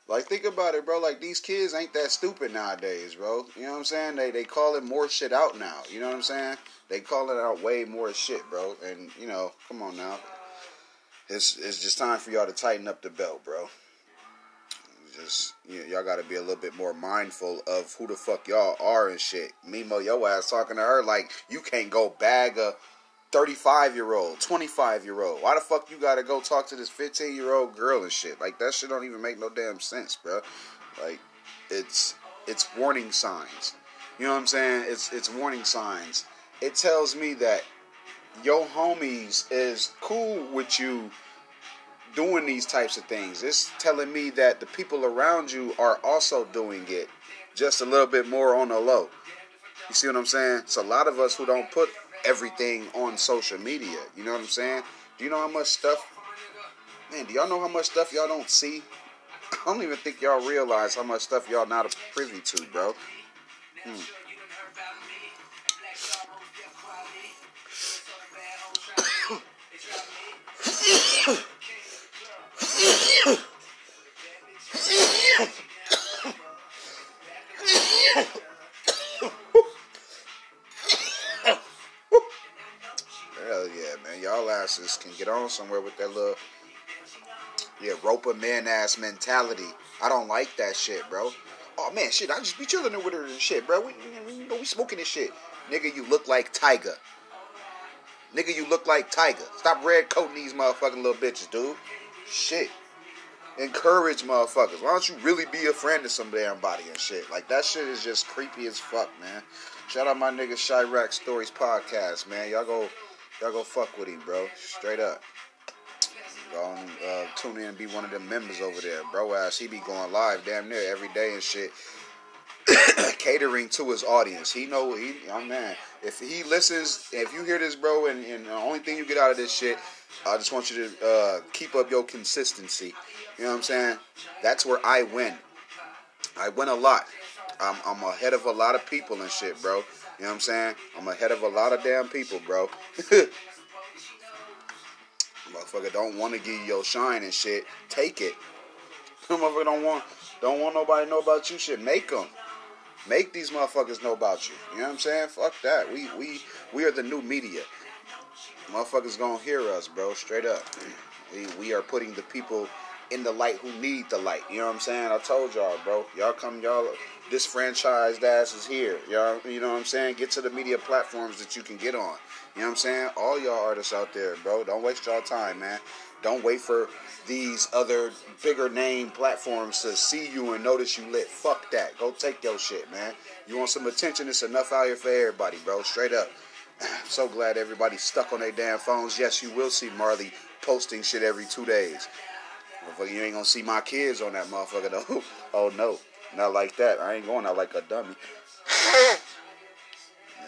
Like think about it, bro. Like these kids ain't that stupid nowadays, bro. You know what I'm saying? They they call it more shit out now. You know what I'm saying? They call it out way more shit, bro. And you know, come on now. It's it's just time for y'all to tighten up the belt, bro. Just you know, y'all got to be a little bit more mindful of who the fuck y'all are and shit. Memo, yo ass talking to her like you can't go bag a 35 year old, 25 year old. Why the fuck you gotta go talk to this 15 year old girl and shit? Like that shit don't even make no damn sense, bro. Like it's it's warning signs. You know what I'm saying? It's it's warning signs. It tells me that your homies is cool with you doing these types of things. It's telling me that the people around you are also doing it just a little bit more on the low. You see what I'm saying? It's a lot of us who don't put everything on social media. You know what I'm saying? Do you know how much stuff? Man, do y'all know how much stuff y'all don't see? I don't even think y'all realize how much stuff y'all not privy to, bro. Hmm. Can get on somewhere with that little yeah, roper man ass mentality. I don't like that shit, bro. Oh man, shit, I just be chilling with her and shit, bro. We, we, we smoking this shit. Nigga, you look like Tiger, Nigga, you look like Tiger. Stop red coating these motherfucking little bitches, dude. Shit. Encourage motherfuckers. Why don't you really be a friend to some damn body and shit? Like that shit is just creepy as fuck, man. Shout out my nigga Chiraq Stories podcast, man. Y'all go, y'all go fuck with him, bro. Straight up. Go on, uh, tune in and be one of them members over there, bro. Ass, he be going live damn near every day and shit, catering to his audience. He know he, oh man, if he listens, if you hear this, bro, and, and the only thing you get out of this shit, I just want you to uh, keep up your consistency. You know what I'm saying? That's where I win. I win a lot. I'm, I'm ahead of a lot of people and shit, bro. You know what I'm saying? I'm ahead of a lot of damn people, bro. Motherfucker don't want to give you your shine and shit. Take it. Motherfucker don't want don't want nobody know about you. Shit, make them. Make these motherfuckers know about you. You know what I'm saying? Fuck that. We we we are the new media. Motherfuckers gonna hear us, bro. Straight up. We we are putting the people in the light who need the light. You know what I'm saying? I told y'all, bro. Y'all come, y'all. This franchised ass is here. Y'all, you know what I'm saying? Get to the media platforms that you can get on. You know what I'm saying? All y'all artists out there, bro. Don't waste y'all time, man. Don't wait for these other bigger name platforms to see you and notice you lit. Fuck that. Go take your shit, man. You want some attention? It's enough out here for everybody, bro. Straight up. so glad everybody's stuck on their damn phones. Yes, you will see Marley posting shit every two days. You ain't gonna see my kids on that motherfucker though. oh no, not like that. I ain't going out like a dummy.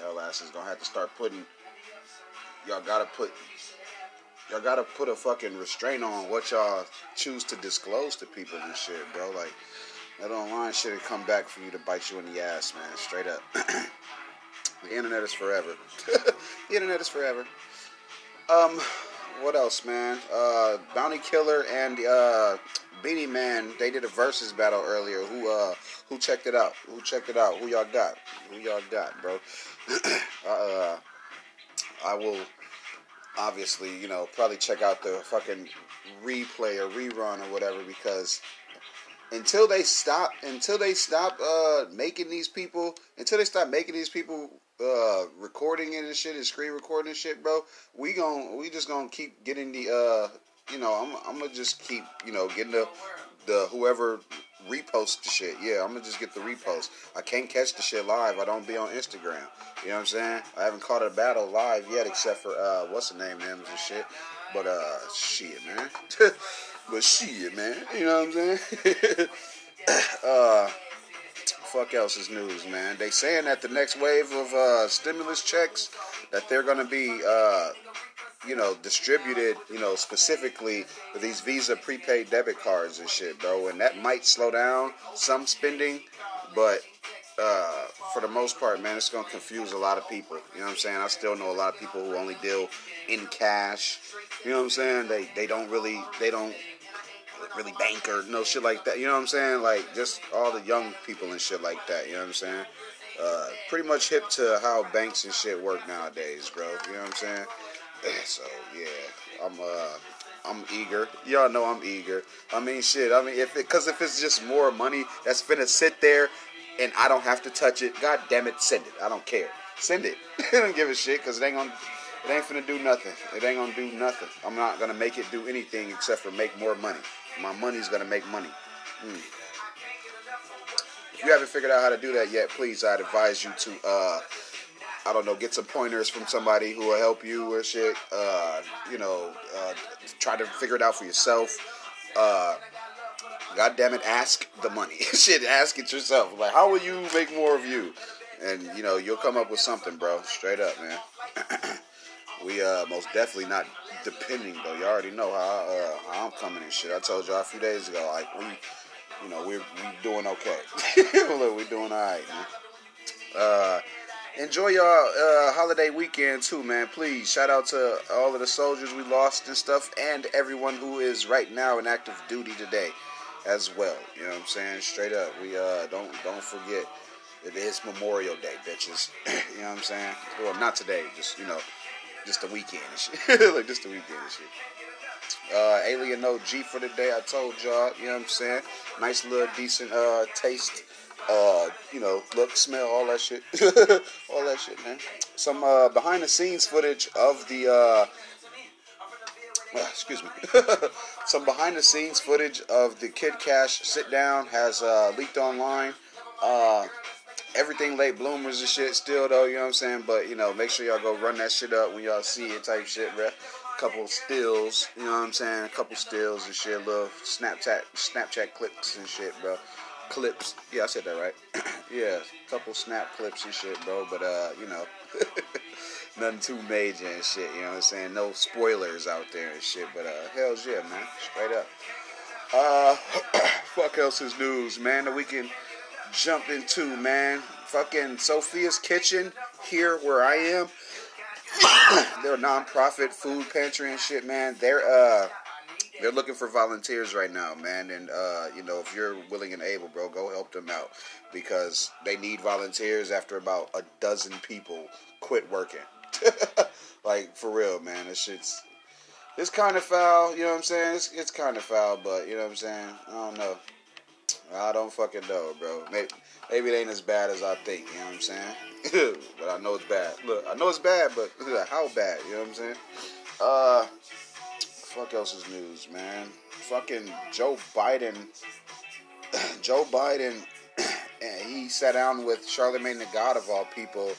Y'all asses gonna have to start putting. Y'all gotta put. Y'all gotta put a fucking restraint on what y'all choose to disclose to people and shit, bro. Like that online shit will come back for you to bite you in the ass, man. Straight up. the internet is forever. the internet is forever. Um, what else, man? Uh, Bounty Killer and uh, Beenie Man, they did a versus battle earlier. Who uh, who checked it out? Who checked it out? Who y'all got? Who y'all got, bro? uh, I will obviously, you know, probably check out the fucking replay or rerun or whatever because until they stop until they stop uh making these people until they stop making these people uh recording it and shit and screen recording and shit bro we gon' we just gonna keep getting the uh you know i'm, I'm gonna just keep you know getting the the whoever repost the shit. Yeah i'm gonna just get the repost. I can't catch the shit live. I don't be on instagram. You know what i'm saying? I haven't caught a battle live yet except for uh what's the name names and shit. But uh shit man. But shit, man, you know what I'm saying? uh, fuck else is news, man. They saying that the next wave of uh, stimulus checks that they're gonna be, uh, you know, distributed, you know, specifically these Visa prepaid debit cards and shit, bro. And that might slow down some spending, but uh, for the most part, man, it's gonna confuse a lot of people. You know what I'm saying? I still know a lot of people who only deal in cash. You know what I'm saying? They they don't really they don't really bank or no shit like that. You know what I'm saying? Like just all the young people and shit like that. You know what I'm saying? Uh, pretty much hip to how banks and shit work nowadays, bro. You know what I'm saying? So yeah, I'm uh. I'm eager. Y'all know I'm eager. I mean, shit. I mean, if it, cause if it's just more money that's gonna sit there, and I don't have to touch it, god damn it, send it. I don't care. Send it. I don't give a shit, cause it ain't gonna, it ain't gonna do nothing. It ain't gonna do nothing. I'm not gonna make it do anything except for make more money. My money's gonna make money. Mm. If you haven't figured out how to do that yet, please, I'd advise you to, uh, I don't know, get some pointers from somebody who will help you or shit. Uh, you know, uh, try to figure it out for yourself. Uh, God damn it, ask the money. shit, ask it yourself. Like, how will you make more of you? And you know, you'll come up with something, bro. Straight up, man. we uh most definitely not depending though. You already know how, uh, how I'm coming and shit. I told y'all a few days ago, like we, you know, we're we doing okay. Look, we're doing all right, man. Uh, enjoy your uh, holiday weekend too, man. Please shout out to all of the soldiers we lost and stuff, and everyone who is right now in active duty today, as well. You know what I'm saying? Straight up, we uh don't don't forget. It is Memorial Day, bitches. you know what I'm saying? Well, not today, just you know, just the weekend and shit. like just the weekend and shit. Uh, Alien OG for the day. I told y'all, you know what I'm saying? Nice little decent uh, taste. Uh, you know, look, smell, all that shit. all that shit, man. Some uh, behind the scenes footage of the uh, uh excuse me. Some behind the scenes footage of the Kid Cash sit down has uh, leaked online. Uh, everything late bloomers and shit still though, you know what I'm saying? But you know, make sure y'all go run that shit up when y'all see it type shit, bruh. Couple stills, you know what I'm saying? A couple stills and shit, little Snapchat Snapchat clips and shit, bro. Clips. Yeah, I said that right. yeah, couple snap clips and shit, bro. But uh, you know. Nothing too major and shit, you know what I'm saying? No spoilers out there and shit, but uh, hell's yeah, man. Straight up. Uh, fuck else is news, man. The weekend jump into, man. Fucking Sophia's Kitchen here where I am. they're a non-profit food pantry and shit, man. They're uh they're looking for volunteers right now, man. And uh, you know, if you're willing and able, bro, go help them out because they need volunteers after about a dozen people quit working. like for real, man. This shit's it's kind of foul, you know what I'm saying? It's, it's kind of foul, but you know what I'm saying? I don't know. I don't fucking know, bro. Maybe, maybe it ain't as bad as I think, you know what I'm saying? but I know it's bad. Look, I know it's bad, but how bad, you know what I'm saying? Uh, fuck else is news, man. Fucking Joe Biden. Joe Biden, he sat down with Charlemagne the God of all people,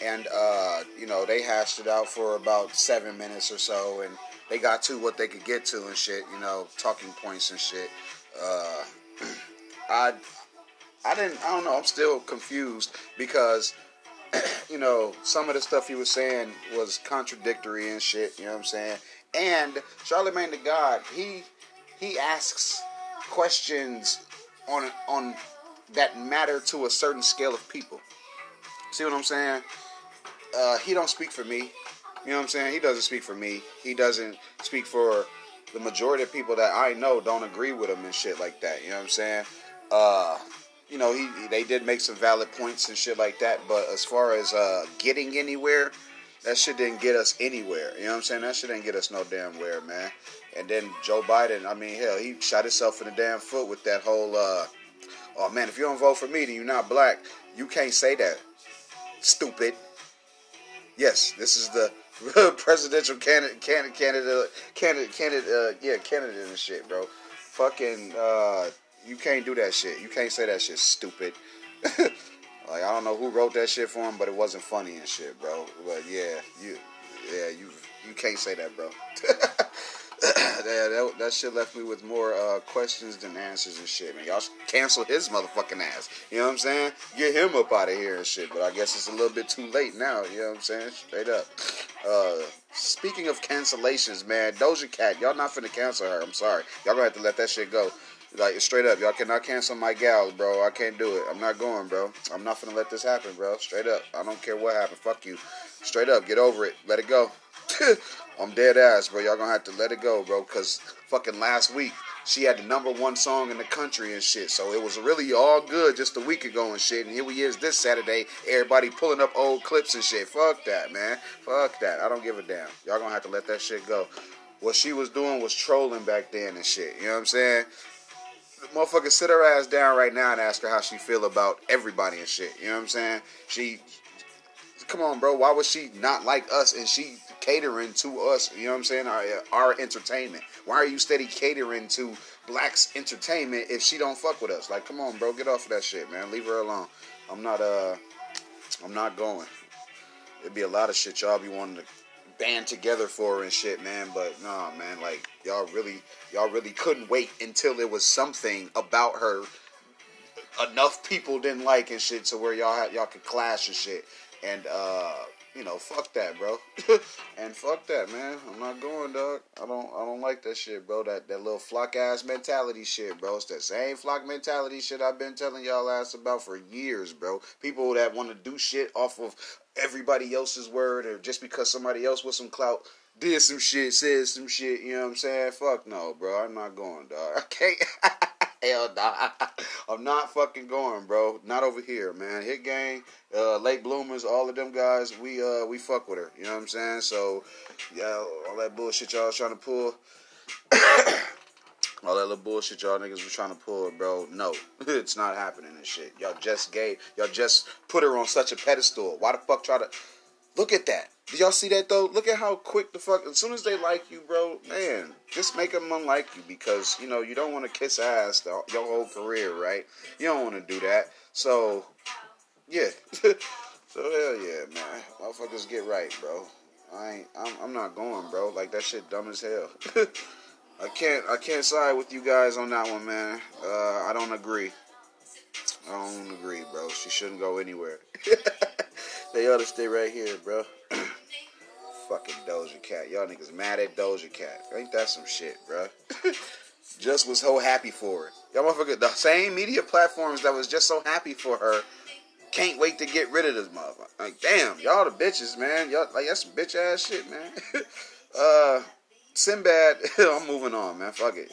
and, uh, you know, they hashed it out for about seven minutes or so, and they got to what they could get to and shit, you know, talking points and shit. Uh, I I didn't I don't know, I'm still confused because you know, some of the stuff he was saying was contradictory and shit. You know what I'm saying? And Charlemagne the God, he he asks questions on on that matter to a certain scale of people. See what I'm saying? Uh, he don't speak for me. You know what I'm saying? He doesn't speak for me. He doesn't speak for the majority of people that I know don't agree with him and shit like that. You know what I'm saying? Uh, you know, he they did make some valid points and shit like that, but as far as uh, getting anywhere, that shit didn't get us anywhere. You know what I'm saying? That shit didn't get us no damn where, man. And then Joe Biden, I mean, hell, he shot himself in the damn foot with that whole, uh, oh man, if you don't vote for me, then you're not black. You can't say that. Stupid. Yes, this is the presidential candidate, candidate, candidate, candidate, candidate, uh, yeah, candidate and shit, bro. Fucking, uh, you can't do that shit. You can't say that shit, stupid. like I don't know who wrote that shit for him, but it wasn't funny and shit, bro. But yeah, you, yeah, you, you can't say that, bro. that, that shit left me with more uh, questions than answers and shit, man. Y'all cancel his motherfucking ass. You know what I'm saying? Get him up out of here and shit. But I guess it's a little bit too late now. You know what I'm saying? Straight up. Uh, speaking of cancellations, man, Doja Cat, y'all not finna cancel her. I'm sorry. Y'all gonna have to let that shit go. Like straight up, y'all cannot cancel my gals, bro. I can't do it. I'm not going, bro. I'm not gonna let this happen, bro. Straight up. I don't care what happened. Fuck you. Straight up, get over it. Let it go. I'm dead ass, bro. Y'all gonna have to let it go, bro. Cause fucking last week she had the number one song in the country and shit. So it was really all good just a week ago and shit. And here we is this Saturday, everybody pulling up old clips and shit. Fuck that, man. Fuck that. I don't give a damn. Y'all gonna have to let that shit go. What she was doing was trolling back then and shit. You know what I'm saying? Motherfucker sit her ass down right now and ask her how she feel about everybody and shit. You know what I'm saying? She, come on, bro. Why was she not like us and she catering to us? You know what I'm saying? Our, our entertainment. Why are you steady catering to blacks entertainment if she don't fuck with us? Like, come on, bro. Get off of that shit, man. Leave her alone. I'm not uh, I'm not going. It'd be a lot of shit y'all be wanting to band together for and shit, man. But nah, man, like y'all really, y'all really couldn't wait until there was something about her enough people didn't like and shit, to where y'all had, y'all could clash and shit. And uh, you know, fuck that, bro. and fuck that, man. I'm not going, dog. I don't, I don't like that shit, bro. That that little flock ass mentality shit, bro. It's that same flock mentality shit I've been telling y'all ass about for years, bro. People that want to do shit off of everybody else's word or just because somebody else with some clout did some shit, said some shit, you know what I'm saying? Fuck no, bro. I'm not going, dog. I can't. Hell nah. I'm not fucking going, bro. Not over here, man. Hit gang, uh, late bloomers, all of them guys, we uh we fuck with her. You know what I'm saying? So yeah, all that bullshit y'all trying to pull. all that little bullshit y'all niggas were trying to pull, bro. No, it's not happening and shit. Y'all just gave, y'all just put her on such a pedestal. Why the fuck try to look at that? Did y'all see that though? Look at how quick the fuck. As soon as they like you, bro, man, just make them unlike you because you know you don't want to kiss ass the, your whole career, right? You don't want to do that. So, yeah. so hell yeah, man, motherfuckers get right, bro. I ain't. I'm, I'm not going, bro. Like that shit dumb as hell. I can't I can't side with you guys on that one, man. Uh, I don't agree. I don't agree, bro. She shouldn't go anywhere. they ought to stay right here, bro. Fucking Doja Cat. Y'all niggas mad at Doja Cat. Ain't that some shit, bro? just was so happy for it. Y'all motherfucker, the same media platforms that was just so happy for her can't wait to get rid of this motherfucker. Like, damn, y'all the bitches, man. Y'all like that's some bitch ass shit, man. uh Sinbad, I'm moving on, man. Fuck it.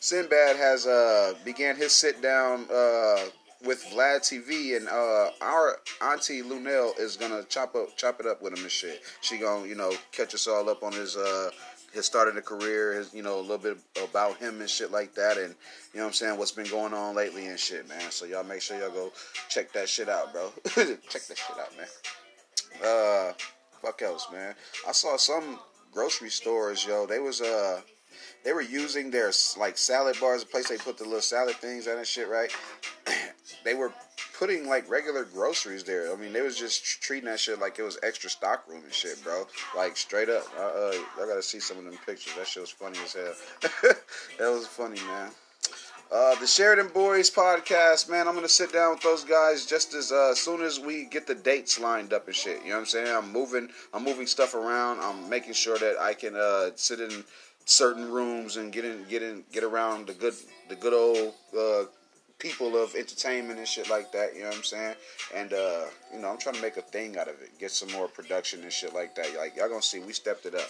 Sinbad has uh began his sit down uh with Vlad TV, and uh our auntie Lunel is gonna chop up chop it up with him and shit. She gonna you know catch us all up on his uh his start of the career, his you know a little bit about him and shit like that, and you know what I'm saying what's been going on lately and shit, man. So y'all make sure y'all go check that shit out, bro. check that shit out, man. Uh, fuck else, man. I saw some grocery stores, yo, they was uh they were using their like salad bars, the place they put the little salad things and shit, right? they were putting like regular groceries there. I mean, they was just treating that shit like it was extra stock room and shit, bro. Like straight up. I, uh, I gotta see some of them pictures. That shit was funny as hell. that was funny, man. Uh, the Sheridan Boys podcast, man. I'm gonna sit down with those guys just as uh, soon as we get the dates lined up and shit. You know what I'm saying? I'm moving, I'm moving stuff around. I'm making sure that I can uh, sit in certain rooms and get in, get in, get around the good, the good old uh, people of entertainment and shit like that. You know what I'm saying? And uh, you know, I'm trying to make a thing out of it, get some more production and shit like that. Like y'all gonna see, we stepped it up.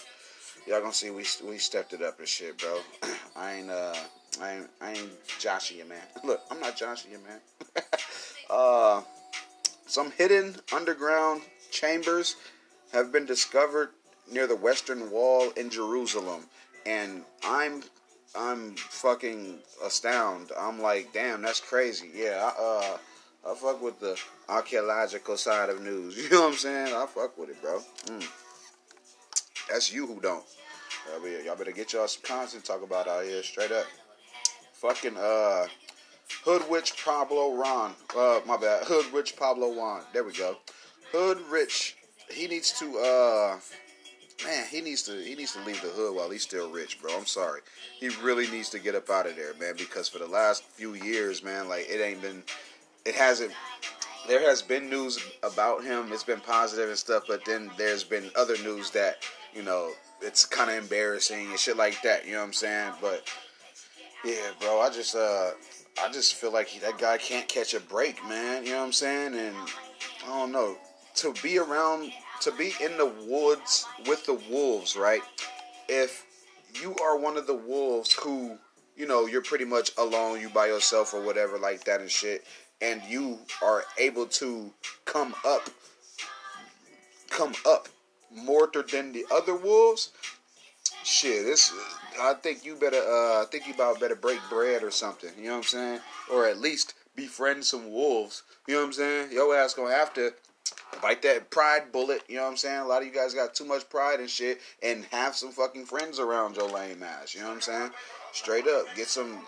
Y'all gonna see, we we stepped it up and shit, bro. I ain't uh. I ain't, I ain't joshing you, man. Look, I'm not joshing you, man. uh, some hidden underground chambers have been discovered near the Western Wall in Jerusalem, and I'm I'm fucking astounded. I'm like, damn, that's crazy. Yeah, I, uh, I fuck with the archaeological side of news. You know what I'm saying? I fuck with it, bro. Mm. That's you who don't. Y'all better, y'all better get y'all some content talk about out here, straight up fucking uh Hood Rich Pablo Ron. Uh my bad. Hood Rich Pablo Juan. There we go. Hood Rich. He needs to uh man, he needs to he needs to leave the hood while he's still rich, bro. I'm sorry. He really needs to get up out of there, man, because for the last few years, man, like it ain't been it hasn't there has been news about him. It's been positive and stuff, but then there's been other news that, you know, it's kind of embarrassing and shit like that, you know what I'm saying? But yeah, bro. I just uh, I just feel like that guy can't catch a break, man. You know what I'm saying? And I don't know to be around, to be in the woods with the wolves, right? If you are one of the wolves who, you know, you're pretty much alone, you by yourself or whatever like that and shit, and you are able to come up, come up more than the other wolves. Shit, this I think you better. Uh, I think you about better break bread or something. You know what I'm saying? Or at least befriend some wolves. You know what I'm saying? Your ass gonna have to bite that pride bullet. You know what I'm saying? A lot of you guys got too much pride and shit, and have some fucking friends around your lame ass. You know what I'm saying? Straight up, get some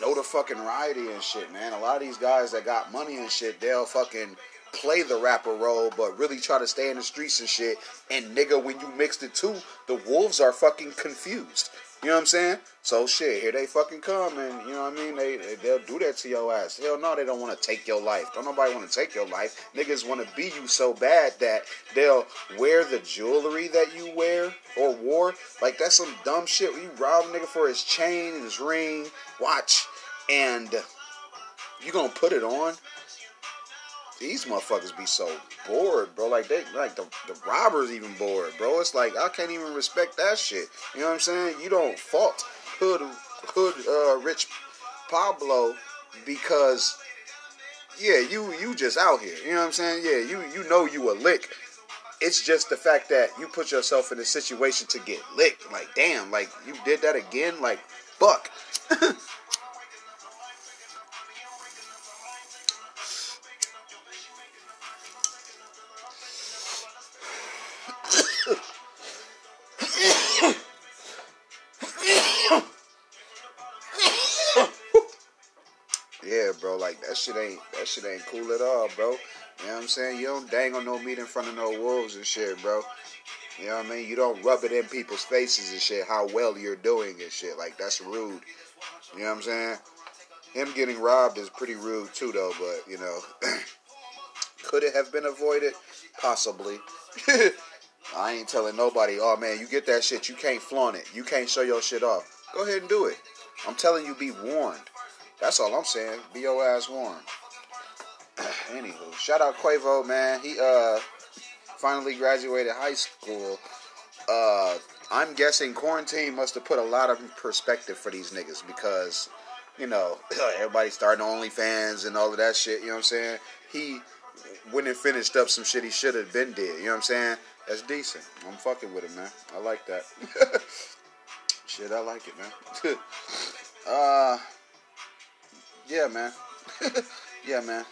know the fucking righty and shit, man. A lot of these guys that got money and shit, they'll fucking play the rapper role, but really try to stay in the streets and shit. And nigga, when you mix the two, the wolves are fucking confused. You know what I'm saying? So shit, here they fucking come, and you know what I mean. They, they they'll do that to your ass. Hell no, they don't want to take your life. Don't nobody want to take your life. Niggas want to be you so bad that they'll wear the jewelry that you wear or wore. Like that's some dumb shit. You rob a nigga for his chain, his ring, watch, and you gonna put it on these motherfuckers be so bored, bro. Like they like the the robbers even bored, bro. It's like I can't even respect that shit. You know what I'm saying? You don't fault hood hood uh, rich Pablo because yeah, you you just out here. You know what I'm saying? Yeah, you you know you a lick. It's just the fact that you put yourself in a situation to get licked. Like damn, like you did that again. Like fuck. that shit ain't that shit ain't cool at all, bro. You know what I'm saying? You don't dang on no meat in front of no wolves and shit, bro. You know what I mean? You don't rub it in people's faces and shit how well you're doing and shit. Like that's rude. You know what I'm saying? Him getting robbed is pretty rude too though, but you know could it have been avoided? Possibly. I ain't telling nobody, oh man, you get that shit, you can't flaunt it. You can't show your shit off. Go ahead and do it. I'm telling you, be warned. That's all I'm saying. Be your ass warm. Anywho, shout out Quavo, man. He uh finally graduated high school. Uh, I'm guessing quarantine must have put a lot of perspective for these niggas because, you know, everybody starting OnlyFans and all of that shit. You know what I'm saying? He went and finished up some shit he should have been did. You know what I'm saying? That's decent. I'm fucking with it, man. I like that. shit, I like it, man. uh yeah, man. yeah, man.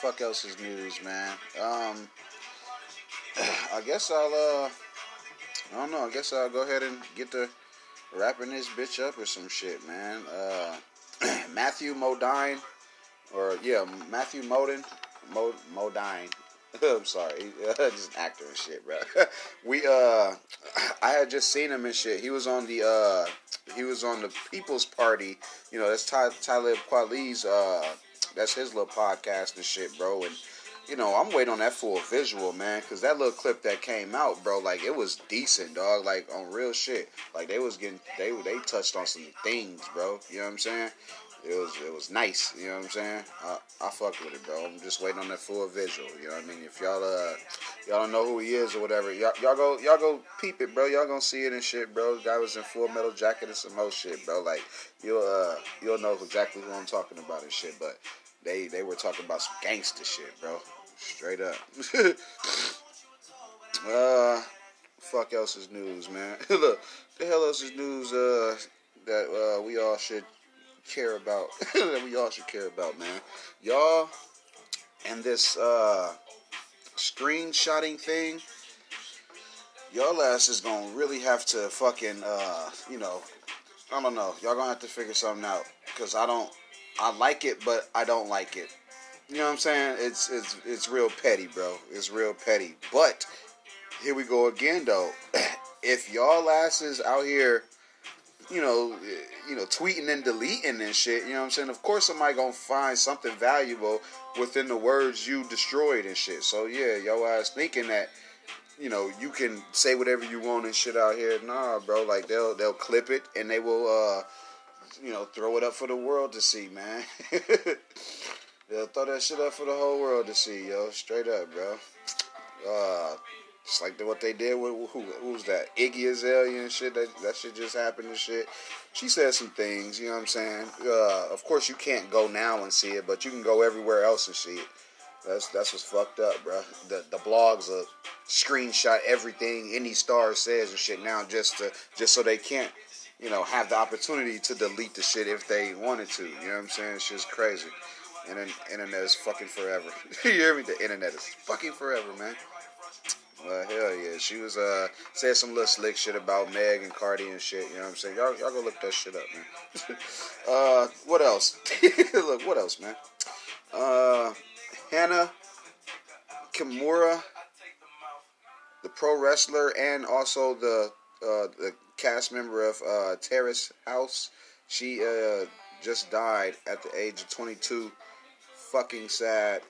Fuck else is news, man. Um, I guess I'll, uh, I don't know. I guess I'll go ahead and get to wrapping this bitch up or some shit, man. Uh, Matthew Modine, or yeah, Matthew Modine, Mo, Modine. I'm sorry, just an actor and shit, bro. we uh, I had just seen him and shit. He was on the uh, he was on the People's Party. You know, that's Ty Talib Kweli's uh, that's his little podcast and shit, bro. And you know, I'm waiting on that full visual, man, because that little clip that came out, bro, like it was decent, dog. Like on real shit. Like they was getting, they they touched on some things, bro. You know what I'm saying? It was it was nice. You know what I'm saying? I, I fuck with it, bro. I'm just waiting on that full visual. You know what I mean? If y'all uh y'all don't know who he is or whatever, y'all, y'all go y'all go peep it, bro. Y'all gonna see it and shit, bro. Guy was in Full Metal Jacket and some shit, bro. Like you'll uh you'll know exactly who I'm talking about and shit. But they they were talking about some gangster shit, bro. Straight up. uh, fuck else is news, man. Look, the hell else is news uh that uh we all should care about that we all should care about, man. Y'all and this uh screenshotting thing, y'all ass is gonna really have to fucking uh, you know, I don't know. Y'all gonna have to figure something out. Cause I don't I like it but I don't like it. You know what I'm saying? It's it's it's real petty, bro. It's real petty. But here we go again though. if y'all asses out here you know, you know, tweeting and deleting and shit. You know what I'm saying? Of course, somebody gonna find something valuable within the words you destroyed and shit. So yeah, yo ass thinking that, you know, you can say whatever you want and shit out here. Nah, bro. Like they'll they'll clip it and they will, uh, you know, throw it up for the world to see, man. they'll throw that shit up for the whole world to see, yo. Straight up, bro. Uh, it's like the, what they did with who, who was that Iggy Azalea and shit. That that shit just happened and shit. She said some things. You know what I'm saying? Uh, of course, you can't go now and see it, but you can go everywhere else and see it. That's that's what's fucked up, bro. The the blogs are screenshot everything any star says and shit now just to just so they can't you know have the opportunity to delete the shit if they wanted to. You know what I'm saying? It's just crazy. And internet is fucking forever. you hear me? The internet is fucking forever, man. Well, hell yeah. She was uh said some little slick shit about Meg and Cardi and shit. You know what I'm saying? Y'all, y'all go look that shit up, man. uh, what else? look, what else, man? Uh, Hana Kimura, the pro wrestler, and also the uh, the cast member of uh, Terrace House. She uh, just died at the age of 22. Fucking sad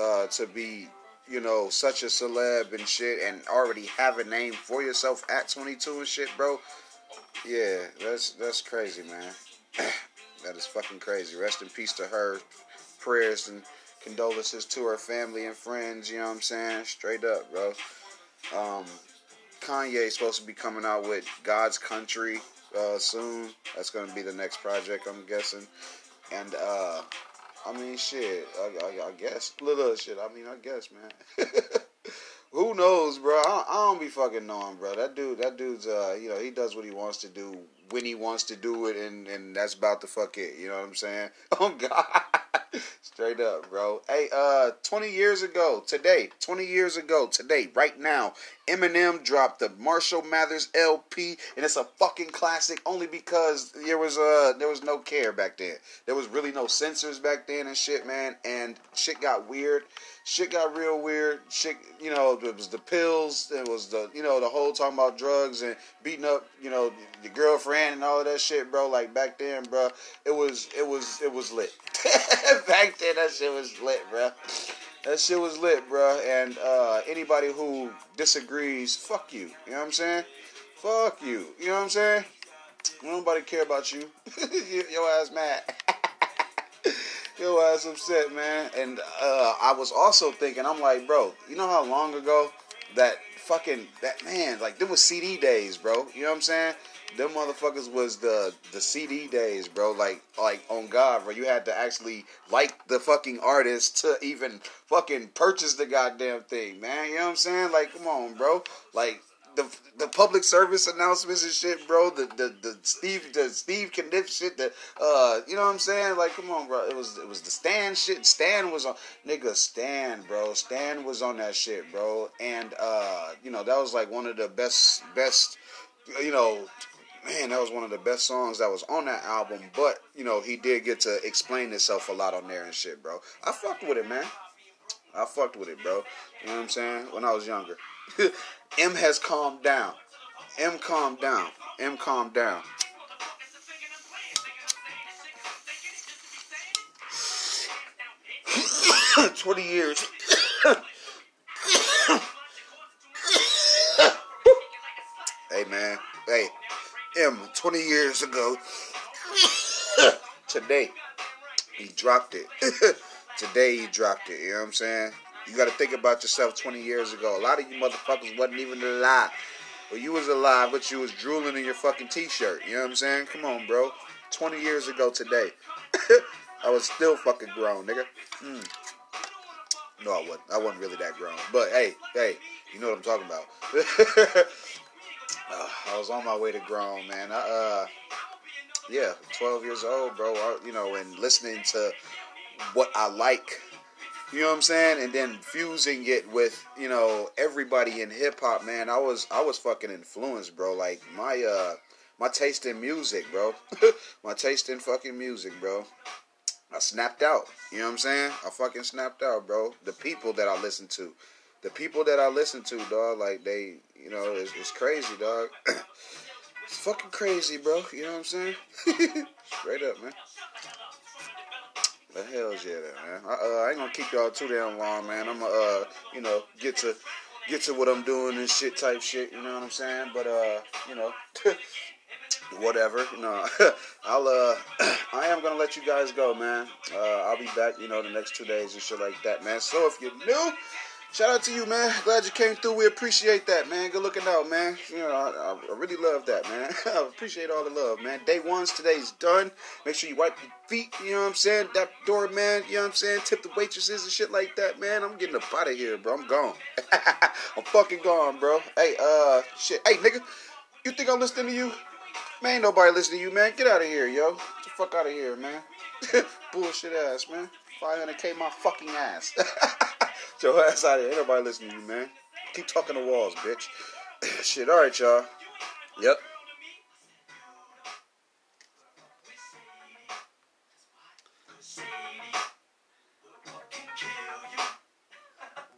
uh, to be you know, such a celeb and shit and already have a name for yourself at 22 and shit, bro. Yeah, that's that's crazy, man. that is fucking crazy. Rest in peace to her. Prayers and condolences to her family and friends, you know what I'm saying? Straight up, bro. Um, Kanye's supposed to be coming out with God's Country uh, soon. That's going to be the next project, I'm guessing. And uh, I mean, shit. I, I, I guess little shit. I mean, I guess, man. Who knows, bro? I, I, don't be fucking knowing, bro. That dude, that dude's, uh, you know, he does what he wants to do when he wants to do it, and and that's about to fuck it. You know what I'm saying? Oh God, straight up, bro. Hey, uh, 20 years ago today, 20 years ago today, right now, Eminem dropped the Marshall Mathers LP, and it's a fucking classic only because there was uh there was no care back then. There was really no censors back then and shit, man. And shit got weird. Shit got real weird. Shit, you know, it was the pills. It was the you know the whole talking about drugs and beating up you know your girlfriend and all of that shit, bro. Like back then, bro, it was it was it was lit. back then, that shit was lit, bro. That shit was lit, bro. And uh, anybody who disagrees, fuck you. You know what I'm saying? Fuck you. You know what I'm saying? Nobody care about you. Your ass mad. Your ass upset, man. And uh, I was also thinking, I'm like, bro, you know how long ago that fucking that man, like there was CD days, bro. You know what I'm saying? Them motherfuckers was the the CD days, bro. Like like on God, bro. You had to actually like the fucking artist to even fucking purchase the goddamn thing, man. You know what I'm saying? Like, come on, bro. Like the the public service announcements and shit, bro. The the the Steve the Steve Kniff shit. The uh, you know what I'm saying? Like, come on, bro. It was it was the Stan shit. Stan was on nigga. Stan, bro. Stan was on that shit, bro. And uh, you know that was like one of the best best you know man, that was one of the best songs that was on that album. But you know, he did get to explain himself a lot on there and shit, bro. I fucked with it, man. I fucked with it, bro. You know what I'm saying? When I was younger. Em has calmed down. Em calmed down. Em calmed down. Twenty years. hey man, hey, Em. Twenty years ago, today he dropped it. today he dropped it. You know what I'm saying? You got to think about yourself 20 years ago. A lot of you motherfuckers wasn't even alive. Well, you was alive, but you was drooling in your fucking t-shirt. You know what I'm saying? Come on, bro. 20 years ago today. I was still fucking grown, nigga. Mm. No, I wasn't. I wasn't really that grown. But hey, hey, you know what I'm talking about. Uh, I was on my way to grown, man. I, uh, yeah, 12 years old, bro. I, you know, and listening to what I like you know what I'm saying? And then fusing it with, you know, everybody in hip hop, man. I was I was fucking influenced, bro. Like my uh my taste in music, bro. my taste in fucking music, bro. I snapped out. You know what I'm saying? I fucking snapped out, bro. The people that I listen to. The people that I listen to, dog, like they, you know, it's, it's crazy, dog. it's fucking crazy, bro. You know what I'm saying? Straight up, man. The hell's yeah, man. I, uh, I ain't gonna keep y'all too damn long, man. I'm gonna, uh, you know, get to get to what I'm doing and shit type shit. You know what I'm saying? But uh, you know, whatever. Know, I'll uh, I am gonna let you guys go, man. Uh, I'll be back, you know, the next two days and shit like that, man. So if you're new shout out to you, man. Glad you came through. We appreciate that, man. Good looking out, man. You know, I, I really love that, man. I appreciate all the love, man. Day one's today's done. Make sure you wipe your feet, you know what I'm saying? That door, man, you know what I'm saying? Tip the waitresses and shit like that, man. I'm getting up out of here, bro. I'm gone. I'm fucking gone, bro. Hey, uh, shit. Hey, nigga, you think I'm listening to you? Man, ain't nobody listening to you, man. Get out of here, yo. Get the fuck out of here, man. Bullshit ass, man. 500k my fucking ass. Your ass out of here. Ain't nobody listening to you, man. Keep talking to walls, bitch. Shit, alright, y'all. Yep.